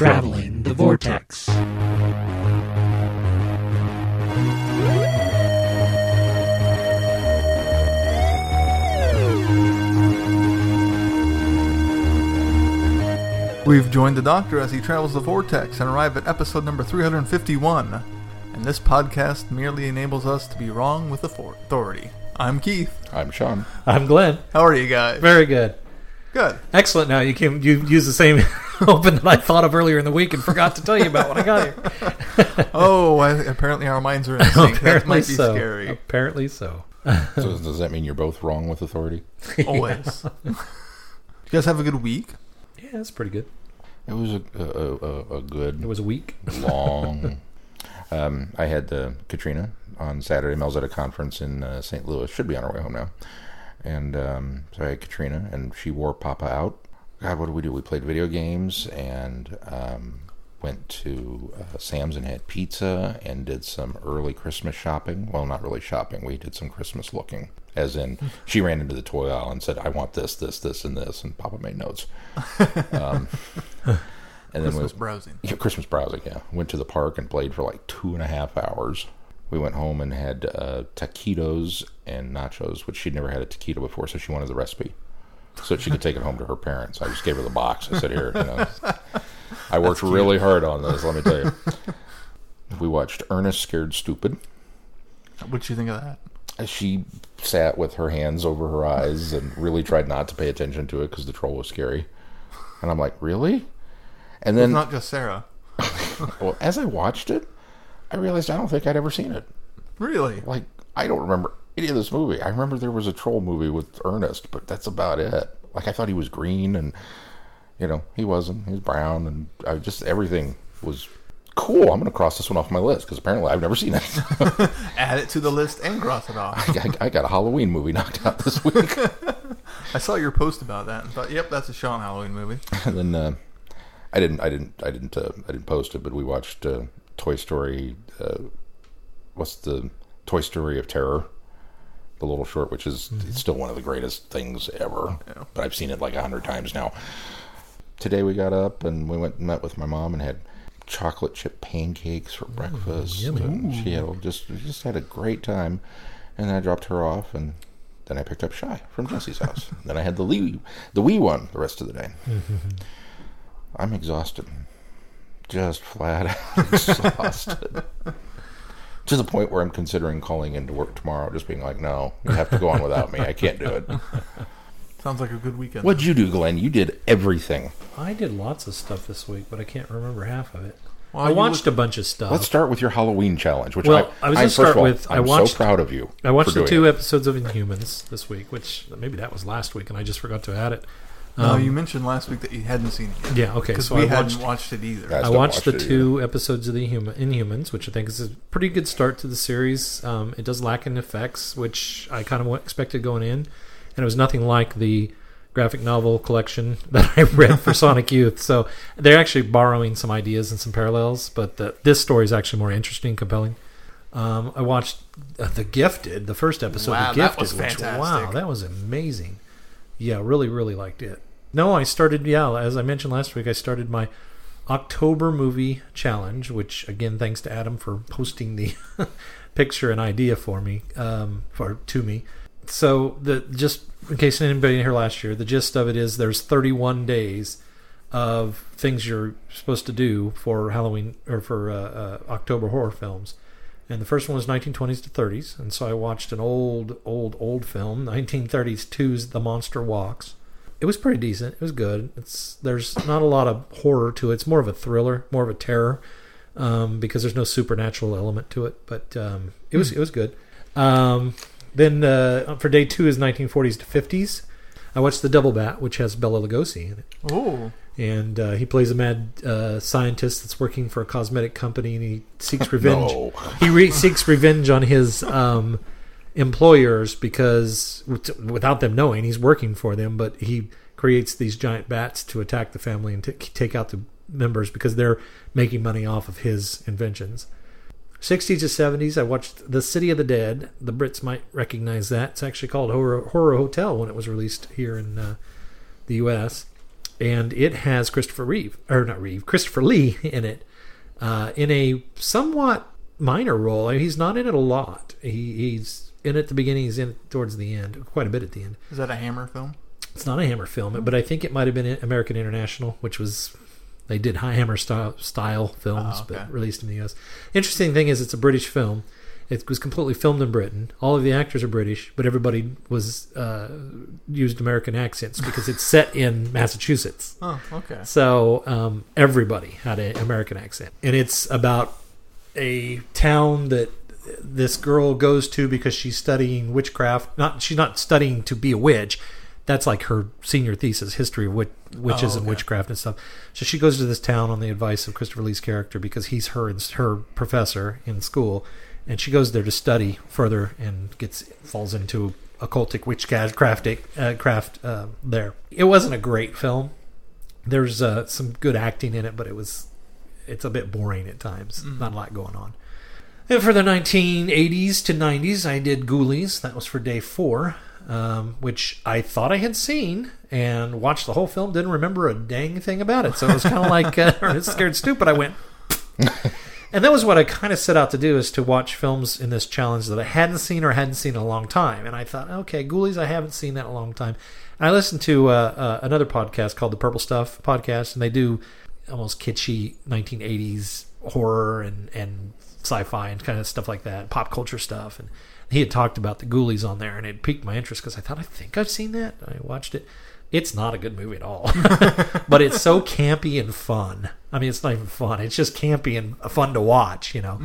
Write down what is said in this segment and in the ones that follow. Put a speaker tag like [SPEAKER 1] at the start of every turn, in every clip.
[SPEAKER 1] Traveling the Vortex.
[SPEAKER 2] We've joined the Doctor as he travels the vortex and arrive at episode number 351. And this podcast merely enables us to be wrong with the authority. I'm Keith.
[SPEAKER 3] I'm Sean.
[SPEAKER 4] I'm Glenn.
[SPEAKER 2] How are you guys?
[SPEAKER 4] Very good.
[SPEAKER 2] Good.
[SPEAKER 4] Excellent. Now you came. You used the same open that I thought of earlier in the week and forgot to tell you about when I got here.
[SPEAKER 2] Oh, I, apparently our minds are in sync. that
[SPEAKER 4] Apparently
[SPEAKER 2] might be
[SPEAKER 4] so.
[SPEAKER 2] scary.
[SPEAKER 4] Apparently so.
[SPEAKER 3] So does that mean you're both wrong with authority?
[SPEAKER 2] Always. you guys have a good week?
[SPEAKER 4] Yeah, that's pretty good.
[SPEAKER 3] It was a a, a, a
[SPEAKER 4] It was a week.
[SPEAKER 3] long. um, I had uh, Katrina on Saturday. Mel's at a conference in uh, St. Louis. Should be on her way home now. And um, so I had Katrina, and she wore Papa out. God, what did we do? We played video games and um, went to uh, Sam's and had pizza and did some early Christmas shopping. Well, not really shopping. We did some Christmas looking. As in, she ran into the toy aisle and said, "I want this, this, this, and this," and Papa made notes. Um, and then
[SPEAKER 2] Christmas
[SPEAKER 3] was
[SPEAKER 2] browsing.
[SPEAKER 3] yeah, Christmas browsing. Yeah, went to the park and played for like two and a half hours. We went home and had uh, taquitos and nachos, which she'd never had a taquito before, so she wanted the recipe so she could take it home to her parents. I just gave her the box. I said, "Here, you know." I worked really hard on this. Let me tell you. We watched Ernest Scared Stupid.
[SPEAKER 2] What'd you think of that?
[SPEAKER 3] Uh, she sat with her hands over her eyes and really tried not to pay attention to it because the troll was scary. And I'm like, really? And
[SPEAKER 2] It's
[SPEAKER 3] then
[SPEAKER 2] not just Sarah.
[SPEAKER 3] Well, as I watched it, I realized I don't think I'd ever seen it.
[SPEAKER 2] Really?
[SPEAKER 3] Like, I don't remember any of this movie. I remember there was a troll movie with Ernest, but that's about it. Like, I thought he was green, and you know, he wasn't. He was brown, and I just everything was cool. I'm going to cross this one off my list because apparently I've never seen it.
[SPEAKER 2] Add it to the list and cross it off.
[SPEAKER 3] I, I got a Halloween movie knocked out this week,
[SPEAKER 2] I saw your post about that and thought, yep, that's a Sean Halloween movie.
[SPEAKER 3] and then uh, I didn't, I didn't, I didn't, uh, I didn't post it, but we watched uh, Toy Story. Uh, what's the Toy Story of Terror? The little short, which is it's still one of the greatest things ever.
[SPEAKER 2] Yeah.
[SPEAKER 3] But I've seen it like a hundred times now. Today we got up and we went and met with my mom and had chocolate chip pancakes for breakfast. and she had just just had a great time. And then I dropped her off and then I picked up Shy from Jesse's house. then I had the wee the wee one the rest of the day. I'm exhausted. Just flat out exhausted. To the point where I'm considering calling into work tomorrow, just being like, no, you have to go on without me. I can't do it.
[SPEAKER 2] Sounds like a good weekend.
[SPEAKER 3] What'd you do, Glenn? You did everything.
[SPEAKER 4] I did lots of stuff this week, but I can't remember half of it.
[SPEAKER 2] Well,
[SPEAKER 4] I watched
[SPEAKER 2] look-
[SPEAKER 4] a bunch of stuff.
[SPEAKER 3] Let's start with your Halloween challenge, which
[SPEAKER 4] Well,
[SPEAKER 3] I,
[SPEAKER 4] I was
[SPEAKER 3] I
[SPEAKER 4] gonna start
[SPEAKER 3] all,
[SPEAKER 4] with- I
[SPEAKER 3] I'm
[SPEAKER 4] watched-
[SPEAKER 3] so proud of you.
[SPEAKER 4] I watched
[SPEAKER 3] for
[SPEAKER 4] the
[SPEAKER 3] doing
[SPEAKER 4] two
[SPEAKER 3] it.
[SPEAKER 4] episodes of Inhumans this week, which maybe that was last week, and I just forgot to add it.
[SPEAKER 2] No,
[SPEAKER 4] Um,
[SPEAKER 2] you mentioned last week that you hadn't seen it yet.
[SPEAKER 4] Yeah, okay.
[SPEAKER 2] Because
[SPEAKER 4] So
[SPEAKER 2] we
[SPEAKER 4] I
[SPEAKER 2] hadn't
[SPEAKER 4] watched.
[SPEAKER 2] watched it either.
[SPEAKER 3] That's-
[SPEAKER 4] I watched
[SPEAKER 3] watched
[SPEAKER 4] the
[SPEAKER 3] it
[SPEAKER 4] two episodes of the Inhum- Inhumans, which I think is a pretty good start to the series. Um, it does lack in effects, which I kind of expected going in, and it was nothing like the graphic novel collection that I read for Sonic Youth. So they're actually borrowing some ideas and some parallels, but the, this story is actually more interesting, and compelling. Um, I watched uh, The Gifted, the first episode
[SPEAKER 2] Wow,
[SPEAKER 4] of
[SPEAKER 2] that
[SPEAKER 4] Gifted.
[SPEAKER 2] was
[SPEAKER 4] which, wow, that was amazing. Yeah, really, really liked it. No, I started. Yeah, as I mentioned last week, I started my October movie challenge, which again, thanks to Adam for posting the picture and idea for me, um, for to me. So the just in case anybody didn't last year, the gist of it is there's 31 days of things you're supposed to do for Halloween or for uh, uh, October horror films. And the first one was 1920s to 30s, and so I watched an old, old, old film, 1930s 2's The Monster Walks. It was pretty decent. It was good. It's there's not a lot of horror to it. It's more of a thriller, more of a terror, um, because there's no supernatural element to it. But um, it was it was good. Um, then uh, for day two is 1940s to 50s. I watched The Devil Bat, which has Bela Lugosi in it
[SPEAKER 2] Oh,
[SPEAKER 4] and uh, he plays a mad uh, scientist that's working for a cosmetic company, and he seeks revenge.
[SPEAKER 3] No.
[SPEAKER 4] He re- seeks revenge on his um, employers because, without them knowing, he's working for them. But he creates these giant bats to attack the family and t- take out the members because they're making money off of his inventions. 60s to 70s, I watched The City of the Dead. The Brits might recognize that. It's actually called Horror, Horror Hotel when it was released here in uh, the U.S. and it has Christopher Reeve or not Reeve, Christopher Lee in it, uh, in a somewhat minor role. He's not in it a lot. He, he's in at the beginning. He's in towards the end, quite a bit at the end.
[SPEAKER 2] Is that a Hammer film?
[SPEAKER 4] It's not a Hammer film, but I think it might have been American International, which was they did high Hammer style, style films,
[SPEAKER 2] Oh, okay.
[SPEAKER 4] but released in the U.S. Interesting thing is, it's a British film. It was completely filmed in Britain. All of the actors are British, but everybody was uh, used American accents because it's set in Massachusetts.
[SPEAKER 2] Oh, okay.
[SPEAKER 4] So um, everybody had an American accent, and it's about a town that this girl goes to because she's studying witchcraft. Not she's not studying to be a witch. That's like her senior thesis, history of witch, witches
[SPEAKER 2] Oh,
[SPEAKER 4] and witchcraft and stuff. So she goes to this town on the advice of Christopher Lee's character because he's her her professor in school, and she goes there to study further and gets falls into occultic witchcraft uh, craft uh, there. It wasn't a great film there's uh, some good acting in it, but it was it's a bit boring at times. Not a lot going on. And for the 1980s to 90s, I did Ghoulies. That was for day four, um, which I thought I had seen and watched the whole film. Didn't remember a dang thing about it, so it was kind of like uh, scared stupid. I went. And that was what I kind of set out to do is to watch films in this challenge that I hadn't seen or hadn't seen in a long time. And I thought, okay, Ghoulies, I haven't seen that in a long time. And I listened to uh, uh, another podcast called the Purple Stuff Podcast, and they do almost kitschy 1980s horror and, and sci-fi and kind of stuff like that, pop culture stuff. And he had talked about the Ghoulies on there, and it piqued my interest because I thought, I think I've seen that. I watched it. It's not a good movie at all, but it's so campy and fun. I mean, it's not even fun. It's just campy and fun to watch. You know,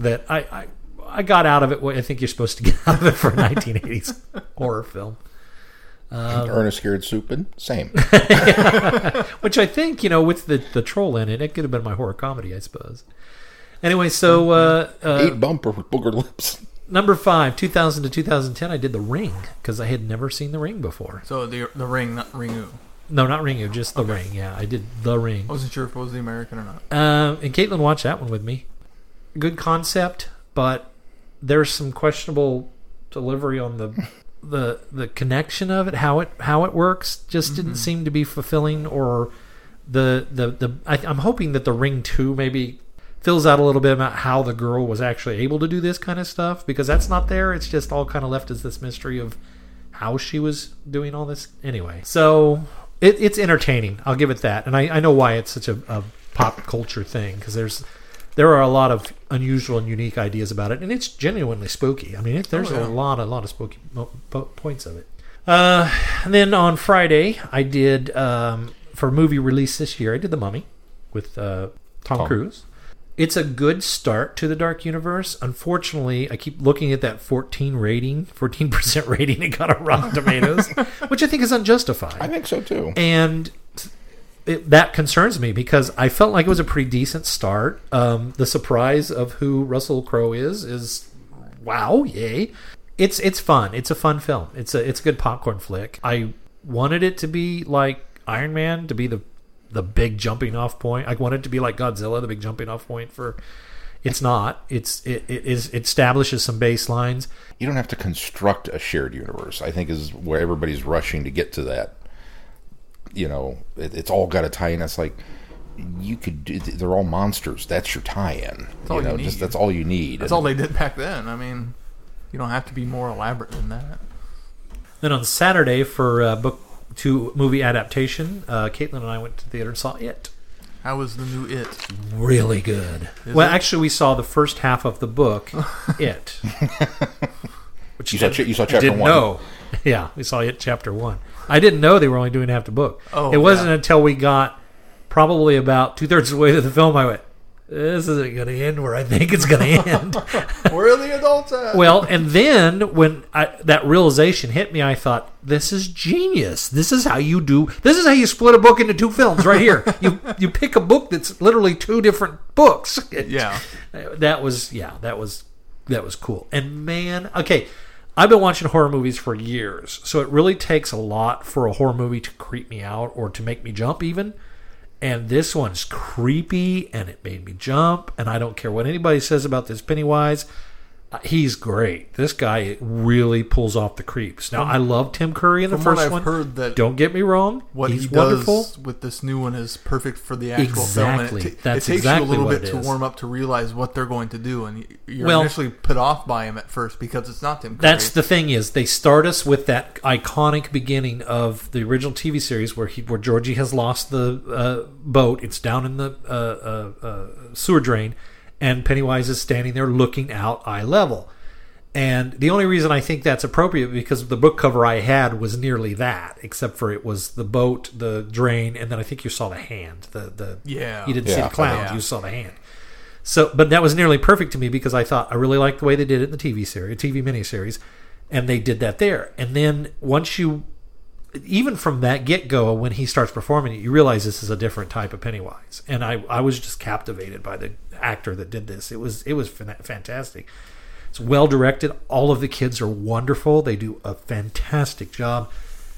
[SPEAKER 4] that I, I I got out of it what I think you're supposed to get out of it for a 1980s horror film. Um,
[SPEAKER 3] Ernest Scared Stupid, same.
[SPEAKER 4] which I think you know with the the troll in it, it could have been my horror comedy, I suppose. Anyway, so uh, uh,
[SPEAKER 3] Eight bumper with booger lips.
[SPEAKER 4] number five, 2000 to 2010, I did The Ring because I had never seen The Ring before.
[SPEAKER 2] So the the ring, not Ringu.
[SPEAKER 4] No, not Ringu, just The Ring. Yeah, I did The Ring.
[SPEAKER 2] I wasn't sure if it was the American or not.
[SPEAKER 4] Uh, and Caitlin watched that one with me. Good concept, but there's some questionable delivery on the the the connection of it, how it how it works. Just didn't seem to be fulfilling, or the the the. I, I'm hoping that the Ring Two maybe fills out a little bit about how the girl was actually able to do this kind of stuff because that's not there. It's just all kind of left as this mystery of how she was doing all this anyway. So it, it's entertaining. I'll give it that, and I, I know why it's such a, a pop culture thing because there's there are a lot of unusual and unique ideas about it, and it's genuinely spooky. I mean, it, there's
[SPEAKER 2] Oh, yeah.
[SPEAKER 4] a lot, a lot of spooky mo- po- points of it. Uh, and then on Friday, I did um, for movie release this year. I did The Mummy with uh, Tom,
[SPEAKER 3] Tom.
[SPEAKER 4] Cruise. It's a good start to the Dark Universe. Unfortunately, I keep looking at that 14 rating, 14% rating it got on Rotten Tomatoes, which I think is unjustified
[SPEAKER 3] I think so too.
[SPEAKER 4] and it, that concerns me because I felt like it was a pretty decent start. Um, the surprise of who Russell Crowe is is wow, yay! It's it's fun. It's a fun film. It's a it's a good popcorn flick. I wanted it to be like Iron Man to be the the big jumping off point. I want it to be like Godzilla, the big jumping off point for. It's not. It's it, it is it establishes some baselines.
[SPEAKER 3] You don't have to construct a shared universe. I think is where everybody's rushing to get to that. You know, it, it's all got to tie in. It's like you could. Do, they're all monsters. That's your tie-in.
[SPEAKER 2] all
[SPEAKER 3] you
[SPEAKER 2] you
[SPEAKER 3] know, just that's all you need.
[SPEAKER 2] That's all they did back then. I mean, you don't have to be more elaborate than that.
[SPEAKER 4] Then on Saturday for uh, book two movie adaptation, uh, Caitlin and I went to the theater and saw it.
[SPEAKER 2] How was the new It?
[SPEAKER 4] Really good.
[SPEAKER 2] Is
[SPEAKER 4] well,
[SPEAKER 2] it?
[SPEAKER 4] actually, we saw the first half of the book, It. Which
[SPEAKER 3] You saw ch- you saw chapter
[SPEAKER 4] didn't
[SPEAKER 3] one.
[SPEAKER 4] know. Yeah, we saw it chapter one. I didn't know they were only doing half the book.
[SPEAKER 2] Oh,
[SPEAKER 4] it wasn't
[SPEAKER 2] yeah.
[SPEAKER 4] until we got probably about two thirds of the way to the film I went, "This isn't going to end where I think it's going to end."
[SPEAKER 2] Where are the adults at?
[SPEAKER 4] well, and then when I, that realization hit me, I thought, "This is genius. This is how you do. This is how you split a book into two films, right here. you you pick a book that's literally two different books.
[SPEAKER 2] yeah.
[SPEAKER 4] that was yeah, that was that was cool. And man, okay, I've been watching horror movies for years, so it really takes a lot for a horror movie to creep me out or to make me jump even. And this one's creepy and it made me jump and I don't care what anybody says about this Pennywise. He's great. This guy really pulls off the creeps. Now, I love Tim Curry in the
[SPEAKER 2] From what
[SPEAKER 4] first
[SPEAKER 2] I've
[SPEAKER 4] one.
[SPEAKER 2] heard that
[SPEAKER 4] Don't get me wrong.
[SPEAKER 2] what
[SPEAKER 4] he's
[SPEAKER 2] he does
[SPEAKER 4] wonderful.
[SPEAKER 2] with this new one is perfect for the actual film.
[SPEAKER 4] Exactly.
[SPEAKER 2] it, ta-
[SPEAKER 4] That's
[SPEAKER 2] it takes
[SPEAKER 4] exactly
[SPEAKER 2] you a little bit to warm up to realize what they're going to do, and you're
[SPEAKER 4] Well-
[SPEAKER 2] initially put off by him at first because it's not Tim Curry.
[SPEAKER 4] That's the thing is they start us with that iconic beginning of the original TV series where he where Georgie has lost the uh, boat. It's down in the uh, uh, uh, sewer drain, and Pennywise is standing there looking out eye level. And the only reason I think that's appropriate because the book cover I had was nearly that, except for it was the boat, the drain, and then I think you saw the hand. The the
[SPEAKER 2] Yeah.
[SPEAKER 4] you didn't see the clown,
[SPEAKER 2] Yeah.
[SPEAKER 4] you saw the hand. So, but that was nearly perfect to me because I thought I really liked the way they did it in the TV series, TV miniseries, and they did that there. And then once you, even from that get go, when he starts performing it, you realize this is a different type of Pennywise. And I, I was just captivated by the actor that did this. It was, it was fantastic. It's well directed. All of the kids are wonderful. They do a fantastic job.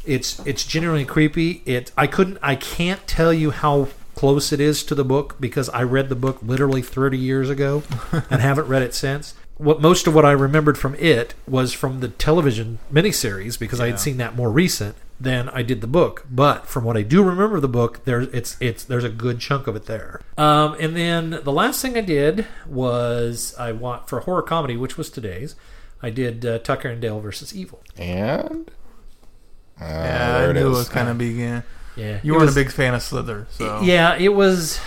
[SPEAKER 4] It's it's genuinely creepy. It I couldn't I can't tell you how close it is to the book because I read the book literally 30 years ago and haven't read it since. What most of what I remembered from it was from the television miniseries because I had seen that more recent than I did the book. But from what I do remember of the book, there's it's it's there's a good chunk of it there. Um, and then the last thing I did was I want for horror comedy, which was today's. I did uh, Tucker and Dale versus Evil.
[SPEAKER 3] And uh,
[SPEAKER 2] yeah, I
[SPEAKER 3] it
[SPEAKER 2] knew it
[SPEAKER 3] is.
[SPEAKER 2] was kind of beginning.
[SPEAKER 4] Yeah,
[SPEAKER 2] You
[SPEAKER 4] it
[SPEAKER 2] weren't
[SPEAKER 4] was-
[SPEAKER 2] a big fan of Slither, so
[SPEAKER 4] Yeah, it was.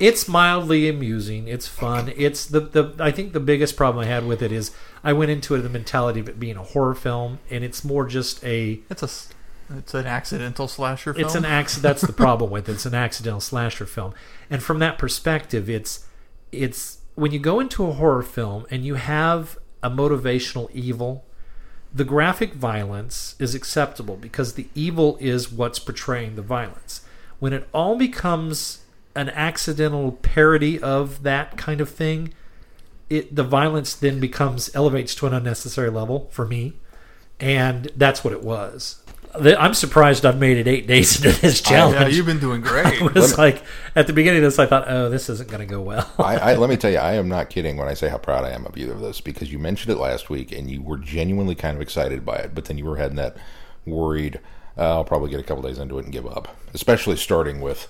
[SPEAKER 4] It's mildly amusing. It's fun. It's the the. I think the biggest problem I had with it is I went into it the mentality of it being a horror film, and it's more just a.
[SPEAKER 2] it's a it's an accidental slasher film.
[SPEAKER 4] It's an accident. That's the problem with it. It's an accidental slasher film, and from that perspective, it's it's when you go into a horror film and you have a motivational evil. The graphic violence is acceptable because the evil is what's portraying the violence. When it all becomes an accidental parody of that kind of thing, it the violence then becomes elevates to an unnecessary level for me, and that's what it was. I'm surprised I've made it eight days into this
[SPEAKER 2] yeah,
[SPEAKER 4] challenge.
[SPEAKER 2] you've been doing great.
[SPEAKER 4] I was like, at the beginning of this, I thought, oh, this isn't going to go well.
[SPEAKER 3] I, I, let me tell you, I am not kidding when I say how proud I am of you of this because you mentioned it last week and you were genuinely kind of excited by it, but then you were having that worried. Uh, I'll probably get a couple days into it and give up, especially starting with,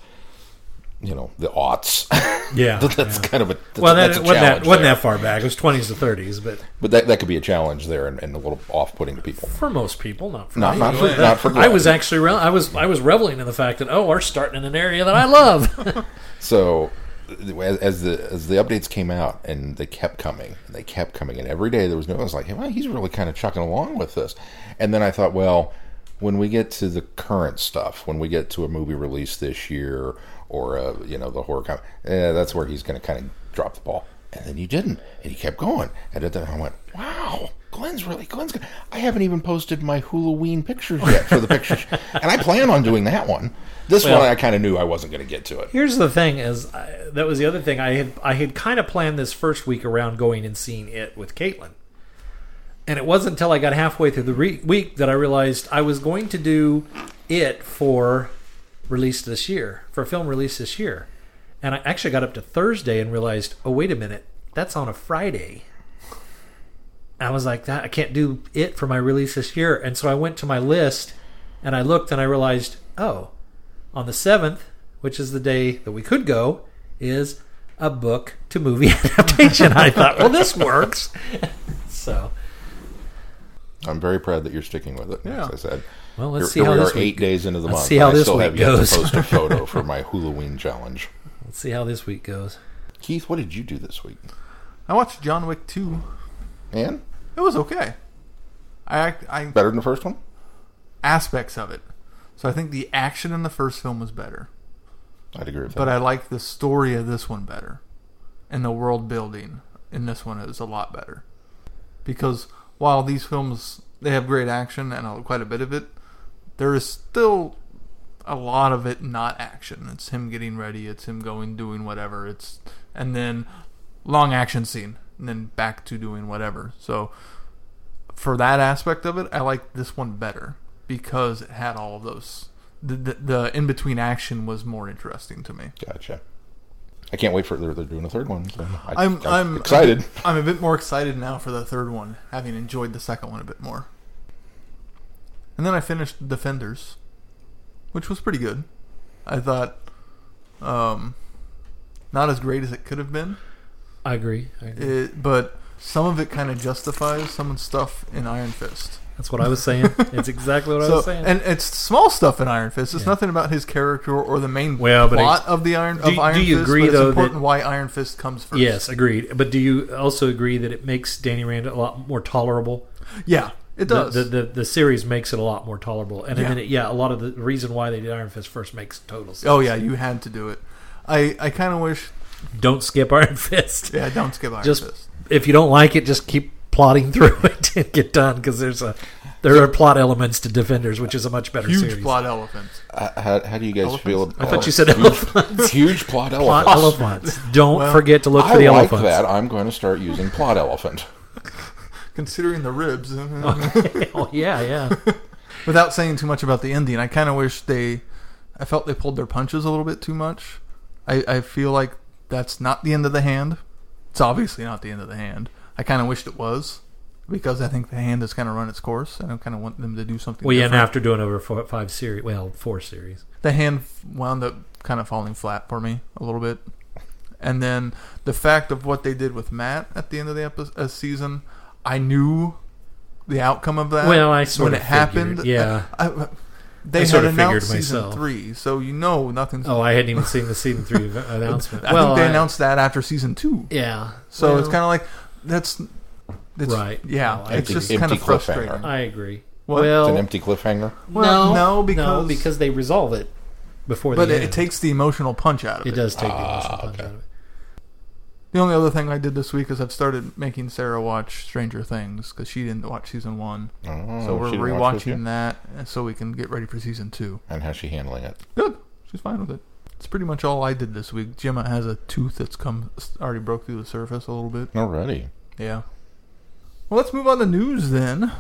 [SPEAKER 3] you know, the aughts.
[SPEAKER 4] Yeah,
[SPEAKER 3] that's
[SPEAKER 4] yeah.
[SPEAKER 3] kind of a that's,
[SPEAKER 4] well, that
[SPEAKER 3] that's a
[SPEAKER 4] wasn't, that, wasn't that far back. It was 20s to 30s, but
[SPEAKER 3] But that that could be a challenge there and, and a little off-putting to people.
[SPEAKER 4] for most people, not for
[SPEAKER 3] Not
[SPEAKER 4] me.
[SPEAKER 3] not for not for
[SPEAKER 4] I was actually re- I was I was reveling in the fact that oh we're starting in an area that I love.
[SPEAKER 3] So as, as the as the updates came out and they kept coming and they kept coming and every day there was no I was like, hey, well, he's really kind of chucking along with this. And then I thought, well, when we get to the current stuff, when we get to a movie release this year or a, you know the horror com- eh, that's where he's going to kind of drop the ball. And then you didn't, and he kept going. And then I went, wow. Glenn's really Glenn's. Good. I haven't even posted my Halloween pictures yet for the pictures, and I plan on doing that one. This
[SPEAKER 4] Well-
[SPEAKER 3] one I kind of knew I wasn't going to get to it.
[SPEAKER 4] Here's the thing: is I, that was the other thing I had I had kind of planned this first week around going and seeing it with Caitlin, and it wasn't until I got halfway through the re- week that I realized I was going to do it for release this year for film release this year, and I actually got up to Thursday and realized, oh wait a minute, that's on a Friday. I was like, that I can't do it for my release this year, and so I went to my list and I looked and I realized, oh, on the 7th, which is the day that we could go, is a book to movie adaptation. I thought, well, this works. so,
[SPEAKER 3] I'm very proud that you're sticking with it.
[SPEAKER 2] Yeah.
[SPEAKER 3] As I said,
[SPEAKER 4] well, let's
[SPEAKER 3] here,
[SPEAKER 4] see
[SPEAKER 3] here
[SPEAKER 4] how
[SPEAKER 3] we
[SPEAKER 4] this
[SPEAKER 3] are
[SPEAKER 4] week.
[SPEAKER 3] eight days into the
[SPEAKER 4] let's
[SPEAKER 3] month.
[SPEAKER 4] see how
[SPEAKER 3] and I
[SPEAKER 4] this
[SPEAKER 3] still
[SPEAKER 4] week
[SPEAKER 3] have yet
[SPEAKER 4] goes.
[SPEAKER 3] to post a photo for my Halloween challenge.
[SPEAKER 4] Let's see how this week goes.
[SPEAKER 3] Keith, what did you do this week?
[SPEAKER 2] I watched John Wick 2.
[SPEAKER 3] And
[SPEAKER 2] It was okay. I act, I
[SPEAKER 3] better than the first one?
[SPEAKER 2] aspects of it. So I think the action in the first film was better,
[SPEAKER 3] I'd agree with that.
[SPEAKER 2] but I like the story of this one better, and the world building in this one is a lot better. Because while these films they have great action and quite a bit of it, there is still a lot of it not action. It's him getting ready. It's him going doing whatever. It's and then long action scene and then back to doing whatever. So for that aspect of it, I like this one better because it had all of those. The, the, the in between action was more interesting to me.
[SPEAKER 3] gotcha. I can't wait for they're, they're doing a third one. So I,
[SPEAKER 2] I'm, I'm
[SPEAKER 3] excited.
[SPEAKER 2] I'm a bit more excited now for the third one, having enjoyed the second one a bit more. And then I finished Defenders, which was pretty good. I thought, um, not as great as it could have been,
[SPEAKER 4] I agree. I agree.
[SPEAKER 2] it, but some of it kind of justifies some of the stuff in Iron Fist.
[SPEAKER 4] That's what I was saying. It's exactly what I was saying.
[SPEAKER 2] and it's small stuff in Iron Fist. It's
[SPEAKER 4] Yeah.
[SPEAKER 2] nothing about his character or the main
[SPEAKER 4] Well,
[SPEAKER 2] plot of the Iron
[SPEAKER 4] do-
[SPEAKER 2] of Iron
[SPEAKER 4] do you
[SPEAKER 2] Fist.
[SPEAKER 4] agree, though,
[SPEAKER 2] important
[SPEAKER 4] that-
[SPEAKER 2] why Iron Fist comes first.
[SPEAKER 4] yes, agreed. But do you also agree that it makes Danny Rand a lot more tolerable?
[SPEAKER 2] yeah, it
[SPEAKER 4] The-
[SPEAKER 2] does.
[SPEAKER 4] The, the, the, series makes it a lot more tolerable. And
[SPEAKER 2] Yeah.
[SPEAKER 4] I mean, it- yeah, a lot of the reason why they did Iron Fist first makes total sense.
[SPEAKER 2] oh yeah, you had to do it. I I kind of wish.
[SPEAKER 4] Don't skip Iron Fist.
[SPEAKER 2] Yeah, don't skip Iron
[SPEAKER 4] Just
[SPEAKER 2] Fist.
[SPEAKER 4] if you don't like it, just keep plotting through it and get done because there's a there are plot elements to Defenders, which is a much better
[SPEAKER 2] Huge
[SPEAKER 4] series.
[SPEAKER 2] plot elephants.
[SPEAKER 3] Uh, how, how do you guys
[SPEAKER 2] Elephants?
[SPEAKER 3] feel?
[SPEAKER 4] I thought you said
[SPEAKER 3] huge,
[SPEAKER 4] elephants.
[SPEAKER 3] huge plot
[SPEAKER 4] Plot
[SPEAKER 3] elephants.
[SPEAKER 4] elephants. Don't
[SPEAKER 2] Well,
[SPEAKER 4] forget to look for
[SPEAKER 3] I
[SPEAKER 4] the
[SPEAKER 3] like
[SPEAKER 4] elephants.
[SPEAKER 3] that. I'm going to start using plot elephant.
[SPEAKER 2] Considering the ribs,
[SPEAKER 4] oh yeah, yeah.
[SPEAKER 2] without saying too much about the ending, I kind of wish they. I felt they pulled their punches a little bit too much. I, I feel like that's not the end of the hand. It's obviously not the end of the hand. I kind of wished it was because I think the hand has kind of run its course, and I kind of want them to do something.
[SPEAKER 4] Well, yeah, and after doing over four, five series, well, four series.
[SPEAKER 2] the hand wound up kind of falling flat for me a little bit. And then the fact of what they did with Matt at the end of the episode, uh, season, I knew the outcome of that.
[SPEAKER 4] Well, I sort
[SPEAKER 2] when
[SPEAKER 4] of
[SPEAKER 2] it happened.
[SPEAKER 4] yeah.
[SPEAKER 2] I, I- they
[SPEAKER 4] I
[SPEAKER 2] had
[SPEAKER 4] sort of figured
[SPEAKER 2] announced season
[SPEAKER 4] myself.
[SPEAKER 2] three, so you know nothing's.
[SPEAKER 4] Oh, I hadn't even seen the season three announcement.
[SPEAKER 2] I
[SPEAKER 4] well,
[SPEAKER 2] think they
[SPEAKER 4] I-
[SPEAKER 2] announced that after season two,
[SPEAKER 4] Yeah.
[SPEAKER 2] so it's kind of like that's. It's,
[SPEAKER 4] Right.
[SPEAKER 2] Yeah,
[SPEAKER 4] No, I
[SPEAKER 2] it's just kind
[SPEAKER 3] Empty
[SPEAKER 2] of frustrating.
[SPEAKER 3] cliffhanger.
[SPEAKER 4] I agree.
[SPEAKER 2] What?
[SPEAKER 4] Well,
[SPEAKER 3] It's an empty cliffhanger.
[SPEAKER 2] Well,
[SPEAKER 4] no,
[SPEAKER 2] no, because-
[SPEAKER 4] because they resolve it before
[SPEAKER 2] But
[SPEAKER 4] the
[SPEAKER 2] it,
[SPEAKER 4] end.
[SPEAKER 2] it takes the emotional punch out of it.
[SPEAKER 4] it does take the
[SPEAKER 3] Ah,
[SPEAKER 4] emotional punch
[SPEAKER 3] okay.
[SPEAKER 4] out of it.
[SPEAKER 2] The only other thing I did this week is I've started making Sarah watch Stranger Things because she didn't watch season one.
[SPEAKER 3] Oh,
[SPEAKER 2] so we're
[SPEAKER 3] she didn't watch this yet?
[SPEAKER 2] rewatching that uh, so we can get ready for season two.
[SPEAKER 3] And how's she handling it?
[SPEAKER 2] Good. She's fine with it. It's pretty much all I did this week. Gemma has a tooth that's come already broke through the surface a little bit.
[SPEAKER 3] Already.
[SPEAKER 2] Yeah. Well, let's move on to news then.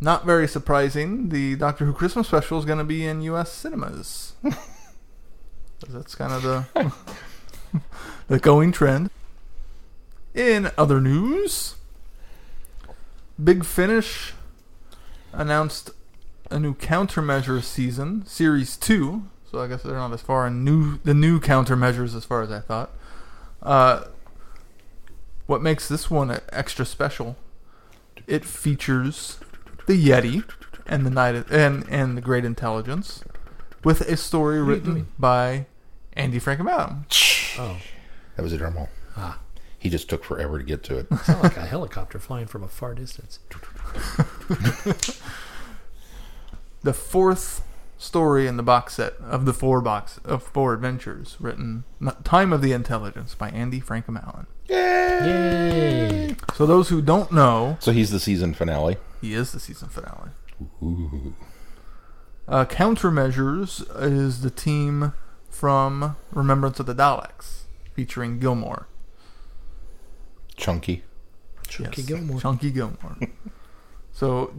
[SPEAKER 2] Not very surprising. The Doctor Who Christmas special is going to be in U.S. cinemas. that's kind of the the going trend. In other news, Big Finish announced a new countermeasure season, series two. So I guess they're not as far in new the new countermeasures as far as I thought. Uh, what makes this one extra special? It features the Yeti and the night and and the Great Intelligence, with a story written by Andy Frankenbaum.
[SPEAKER 4] Oh,
[SPEAKER 3] That was a drum roll.
[SPEAKER 4] Ah.
[SPEAKER 3] He just took forever to get to it.
[SPEAKER 4] sound like a helicopter flying from a far distance.
[SPEAKER 2] The fourth story in the box set of the four box of four adventures, written "Time of the Intelligence" by Andy Frankenbaum.
[SPEAKER 4] Yay!
[SPEAKER 2] So those who don't know,
[SPEAKER 3] So he's the season finale.
[SPEAKER 2] he is the season finale.
[SPEAKER 3] Ooh.
[SPEAKER 2] Uh, Countermeasures is the team from Remembrance of the Daleks, featuring Gilmore.
[SPEAKER 3] Chunky.
[SPEAKER 4] Chunky
[SPEAKER 2] Yes,
[SPEAKER 4] Gilmore.
[SPEAKER 2] Chunky Gilmore. so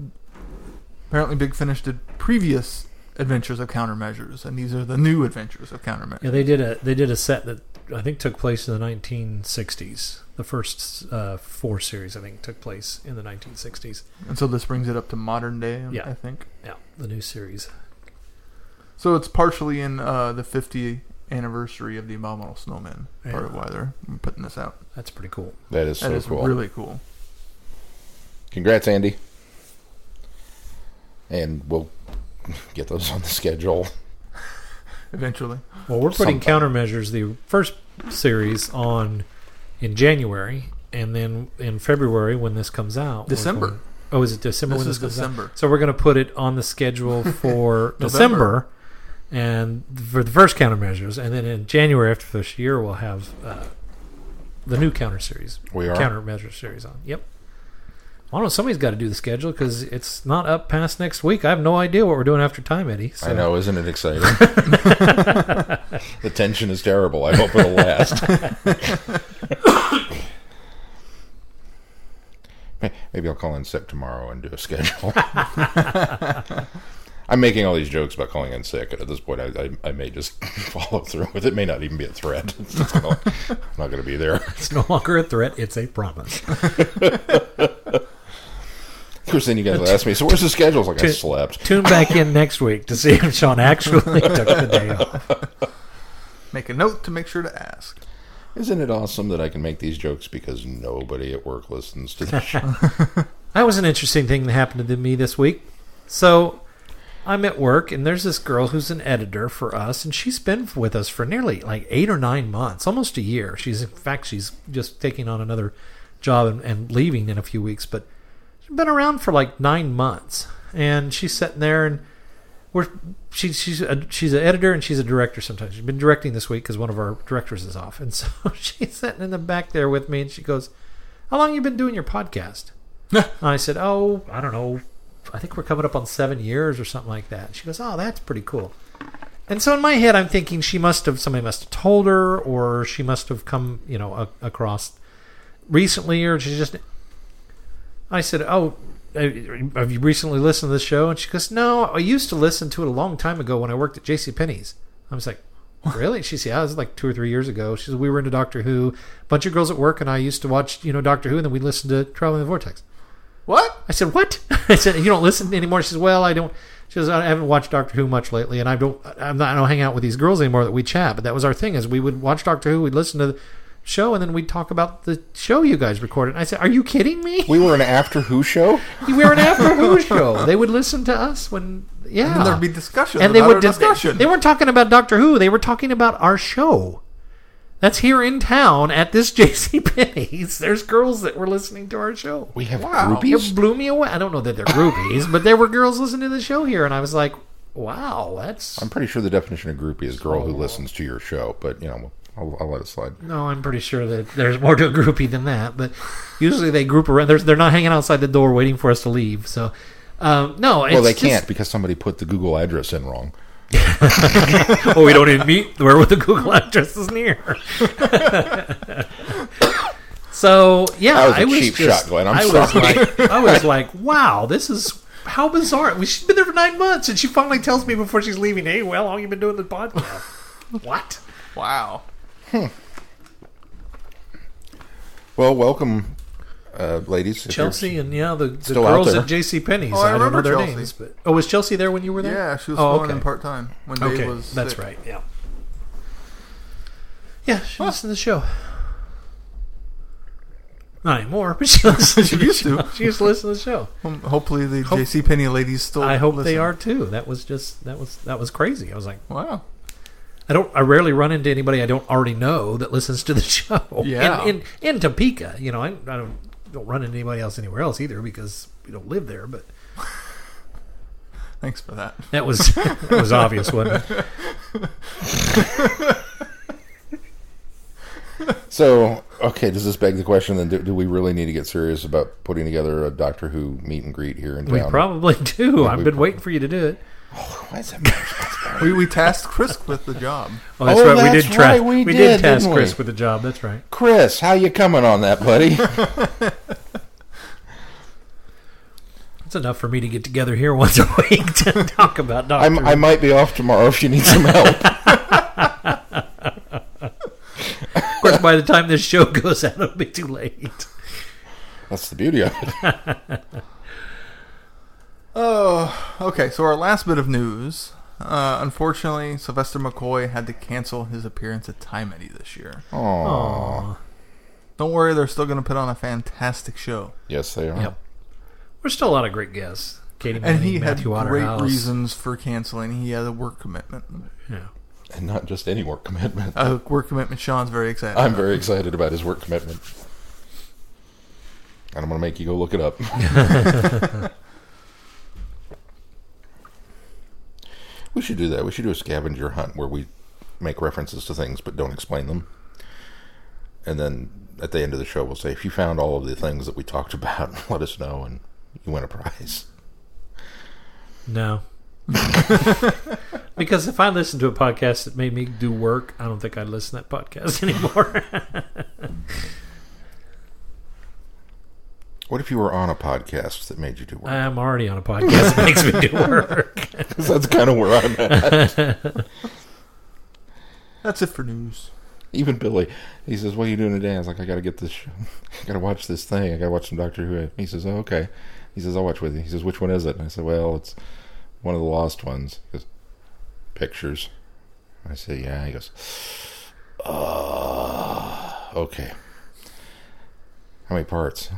[SPEAKER 2] apparently, Big Finish did previous adventures of Countermeasures, and these are the new adventures of Countermeasures.
[SPEAKER 4] Yeah, they did a they did a set that I think took place in the 1960s. The first uh, four series I think took place in the 1960s.
[SPEAKER 2] And so this brings it up to modern day,
[SPEAKER 4] Yeah.
[SPEAKER 2] I think.
[SPEAKER 4] Yeah, the new series.
[SPEAKER 2] So it's partially in uh, the 50th anniversary of the Abominable Snowman. Part of why they're putting this out.
[SPEAKER 4] That's pretty cool.
[SPEAKER 3] That is
[SPEAKER 2] That
[SPEAKER 3] so
[SPEAKER 2] is
[SPEAKER 3] cool.
[SPEAKER 2] really cool.
[SPEAKER 3] Congrats, Andy. And we'll get those on the schedule.
[SPEAKER 2] Eventually,
[SPEAKER 4] Well, we're putting
[SPEAKER 3] Sometime.
[SPEAKER 4] countermeasures the first series on in January, and then in February when this comes out.
[SPEAKER 2] December.
[SPEAKER 4] going- oh, is it December
[SPEAKER 2] This
[SPEAKER 4] when
[SPEAKER 2] is
[SPEAKER 4] this comes out?
[SPEAKER 2] December.
[SPEAKER 4] So we're going to put it on the schedule for
[SPEAKER 2] November.
[SPEAKER 4] December, and for the first countermeasures, and then in January after this year we'll have uh, the new counter series,
[SPEAKER 3] We are.
[SPEAKER 4] countermeasure series on. Yep. I don't know. Somebody's got to do the schedule because it's not up past next week. I have no idea what we're doing after time, Eddie. So.
[SPEAKER 3] I know, isn't it exciting? the tension is terrible. I hope it'll last. Maybe I'll call in sick tomorrow and do a schedule. I'm making all these jokes about calling in sick, and at this point, I, I, I may just follow through with it. It may not even be a threat. It's gonna- I'm not going to be there.
[SPEAKER 4] It's no longer a threat; it's a promise.
[SPEAKER 3] Of course, then you guys will ask me, so where's the schedule? It's like, I
[SPEAKER 4] Tu-
[SPEAKER 3] slept.
[SPEAKER 4] Tune back in next week to see if Sean actually took the day off.
[SPEAKER 2] Make a note to make sure to ask.
[SPEAKER 3] Isn't it awesome that I can make these jokes because nobody at work listens to the show?
[SPEAKER 4] That was an interesting thing that happened to me this week. So I'm at work, and there's this girl who's an editor for us, and she's been with us for nearly like eight or nine months, almost a year. She's in fact she's just taking on another job and, and leaving in a few weeks, but she's been around for like nine months, and she's sitting there and. We're, she, she's a, she's an editor and she's a director sometimes. She's been directing this week because one of our directors is off, and so she's sitting in the back there with me, and she goes, "How long you been doing your podcast?" I said, "Oh, I don't know. I think we're coming up on seven years or something like that." She goes, "Oh, that's pretty cool." And so in my head, I'm thinking she must have somebody must have told her, or she must have come, you know, a, across recently, or she just. I said, "Oh, have you recently listened to this show?" And she goes, "No, I used to listen to it a long time ago when I worked at J.C. Penney's." I was like, "Really?" She said, "Yeah, it was like two or three years ago." She said, "We were into Doctor Who. A bunch of girls at work and I used to watch, you know, Doctor Who, and then we listened to Traveling the Vortex."
[SPEAKER 2] What?
[SPEAKER 4] I said, "What?" I said, "You don't listen anymore." She says, "Well, I don't." She says, "I haven't watched Doctor Who much lately, and I don't. I'm not. I don't hang out with these girls anymore that we chat. But that was our thing. Is we would watch Doctor Who, we'd listen to the show, and then we'd talk about the show you guys recorded." And I said, "Are you kidding me?
[SPEAKER 3] We were an After Who show?
[SPEAKER 4] We were an After Who show. They would listen to us when, yeah,
[SPEAKER 2] And then there'd be discussion.
[SPEAKER 4] and they would
[SPEAKER 2] our discussion.
[SPEAKER 4] They, weren't talking about Doctor Who. They were talking about our show. That's here in town at this J.C. Penney's. There's girls that were listening to our show.
[SPEAKER 3] We have
[SPEAKER 2] Wow.
[SPEAKER 3] groupies?
[SPEAKER 4] It blew me away. I don't know that they're groupies, but there were girls listening to the show here, and I was like, "Wow, that's."
[SPEAKER 3] I'm pretty sure the definition of groupie is girl who listens to your show, but, you know, I'll, I'll let it slide.
[SPEAKER 4] No, I'm pretty sure that there's more to a groupie than that. But usually they group around. They're, they're not hanging outside the door waiting for us to leave. So, um, no. It's
[SPEAKER 3] Well, they
[SPEAKER 4] just-
[SPEAKER 3] can't because somebody put the Google address in wrong.
[SPEAKER 4] Oh, we don't even meet where with the Google address is near. so yeah,
[SPEAKER 3] That was a
[SPEAKER 4] I was
[SPEAKER 3] cheap
[SPEAKER 4] just,
[SPEAKER 3] shot, Glenn. I'm
[SPEAKER 4] I Was like, I was like, wow, this is how bizarre. We she's been there for nine months, and she finally tells me before she's leaving, "Hey, well, how long you been doing the podcast?" what?
[SPEAKER 2] wow. Hmm.
[SPEAKER 3] Well, welcome, uh, ladies.
[SPEAKER 4] Chelsea and yeah, the, the girls at J.C. Penney's.
[SPEAKER 2] Oh, I
[SPEAKER 4] I, don't know
[SPEAKER 2] remember
[SPEAKER 4] their
[SPEAKER 2] Chelsea.
[SPEAKER 4] names, but oh, was Chelsea there when you were there?
[SPEAKER 2] Yeah, she was
[SPEAKER 4] Oh, okay.
[SPEAKER 2] in part time when Dave
[SPEAKER 4] Okay,
[SPEAKER 2] was.
[SPEAKER 4] that's
[SPEAKER 2] sick.
[SPEAKER 4] right. Yeah. Yeah, she listens to the show. Not anymore, but she listens.
[SPEAKER 2] She used to.
[SPEAKER 4] She used to listen to the show.
[SPEAKER 2] Um, Hopefully, the
[SPEAKER 4] Hope-
[SPEAKER 2] J.C. Penney ladies still.
[SPEAKER 4] I hope they are too. That was just that was that was crazy. I was like,
[SPEAKER 2] Wow.
[SPEAKER 4] I don't. I rarely run into anybody I don't already know that listens to the show.
[SPEAKER 2] Yeah.
[SPEAKER 4] In in, in Topeka, you know, I, I don't don't run into anybody else anywhere else either because we don't live there. But
[SPEAKER 2] Thanks for that.
[SPEAKER 4] that was that was obvious, wasn't it?
[SPEAKER 3] So, okay, does this beg the question then? Do, do we really need to get serious about putting together a Doctor Who meet and greet here in town?
[SPEAKER 4] We
[SPEAKER 3] town?
[SPEAKER 4] probably do. I've been
[SPEAKER 3] prob-
[SPEAKER 4] waiting for you to do it.
[SPEAKER 3] Oh, why is that my?
[SPEAKER 2] We, we tasked Chris with the job.
[SPEAKER 4] Oh, that's
[SPEAKER 3] Oh,
[SPEAKER 4] right. we
[SPEAKER 3] oh,
[SPEAKER 4] did tra-
[SPEAKER 3] right, we
[SPEAKER 4] we
[SPEAKER 3] did,
[SPEAKER 4] did task
[SPEAKER 3] didn't
[SPEAKER 4] Chris
[SPEAKER 3] we?
[SPEAKER 4] with the job. That's right.
[SPEAKER 3] Chris, how you coming on that, buddy?
[SPEAKER 4] It's enough for me to get together here once a week to talk about Doctor.
[SPEAKER 3] I'm, I might be off tomorrow if you need some help.
[SPEAKER 4] of course, by the time this show goes out, it'll be too late.
[SPEAKER 3] That's the beauty of it.
[SPEAKER 2] Oh, okay. So our last bit of news. Uh, unfortunately, Sylvester McCoy had to cancel his appearance at Time Eddie this year.
[SPEAKER 3] Aww.
[SPEAKER 2] Don't worry, they're still going to put on a fantastic show.
[SPEAKER 3] Yes, they are.
[SPEAKER 4] Yep. There's still a lot of great guests. Katy
[SPEAKER 2] And
[SPEAKER 4] Manning,
[SPEAKER 2] he had
[SPEAKER 4] Matthew
[SPEAKER 2] great
[SPEAKER 4] Waterhouse.
[SPEAKER 2] reasons for canceling. He had a work commitment.
[SPEAKER 4] Yeah.
[SPEAKER 3] And not just any work commitment.
[SPEAKER 2] A work commitment Sean's very excited
[SPEAKER 3] I'm
[SPEAKER 2] about.
[SPEAKER 3] very excited about his work commitment. And I'm going to make you go look it up. we should do that. We should do a scavenger hunt where we make references to things but don't explain them. And then at the end of the show, we'll say, if you found all of the things that we talked about, let us know and you win a prize.
[SPEAKER 4] No. because if I listened to a podcast that made me do work, I don't think I'd listen to that podcast anymore.
[SPEAKER 3] What if you were on a podcast that made you do work?
[SPEAKER 4] I'm already on a podcast that makes me do work.
[SPEAKER 3] that's kind of where I'm at.
[SPEAKER 2] That's it for news.
[SPEAKER 3] Even Billy, he says, "What are you doing today?" I was like, "I got to get this. Show. I got to watch this thing. I got to watch some Doctor Who." He says, "Oh, okay." He says, "I'll watch with you." He says, "Which one is it?" And I said, "Well, it's one of the lost ones." He goes, "Pictures." I say, "Yeah." He goes, "Uh, okay." How many parts?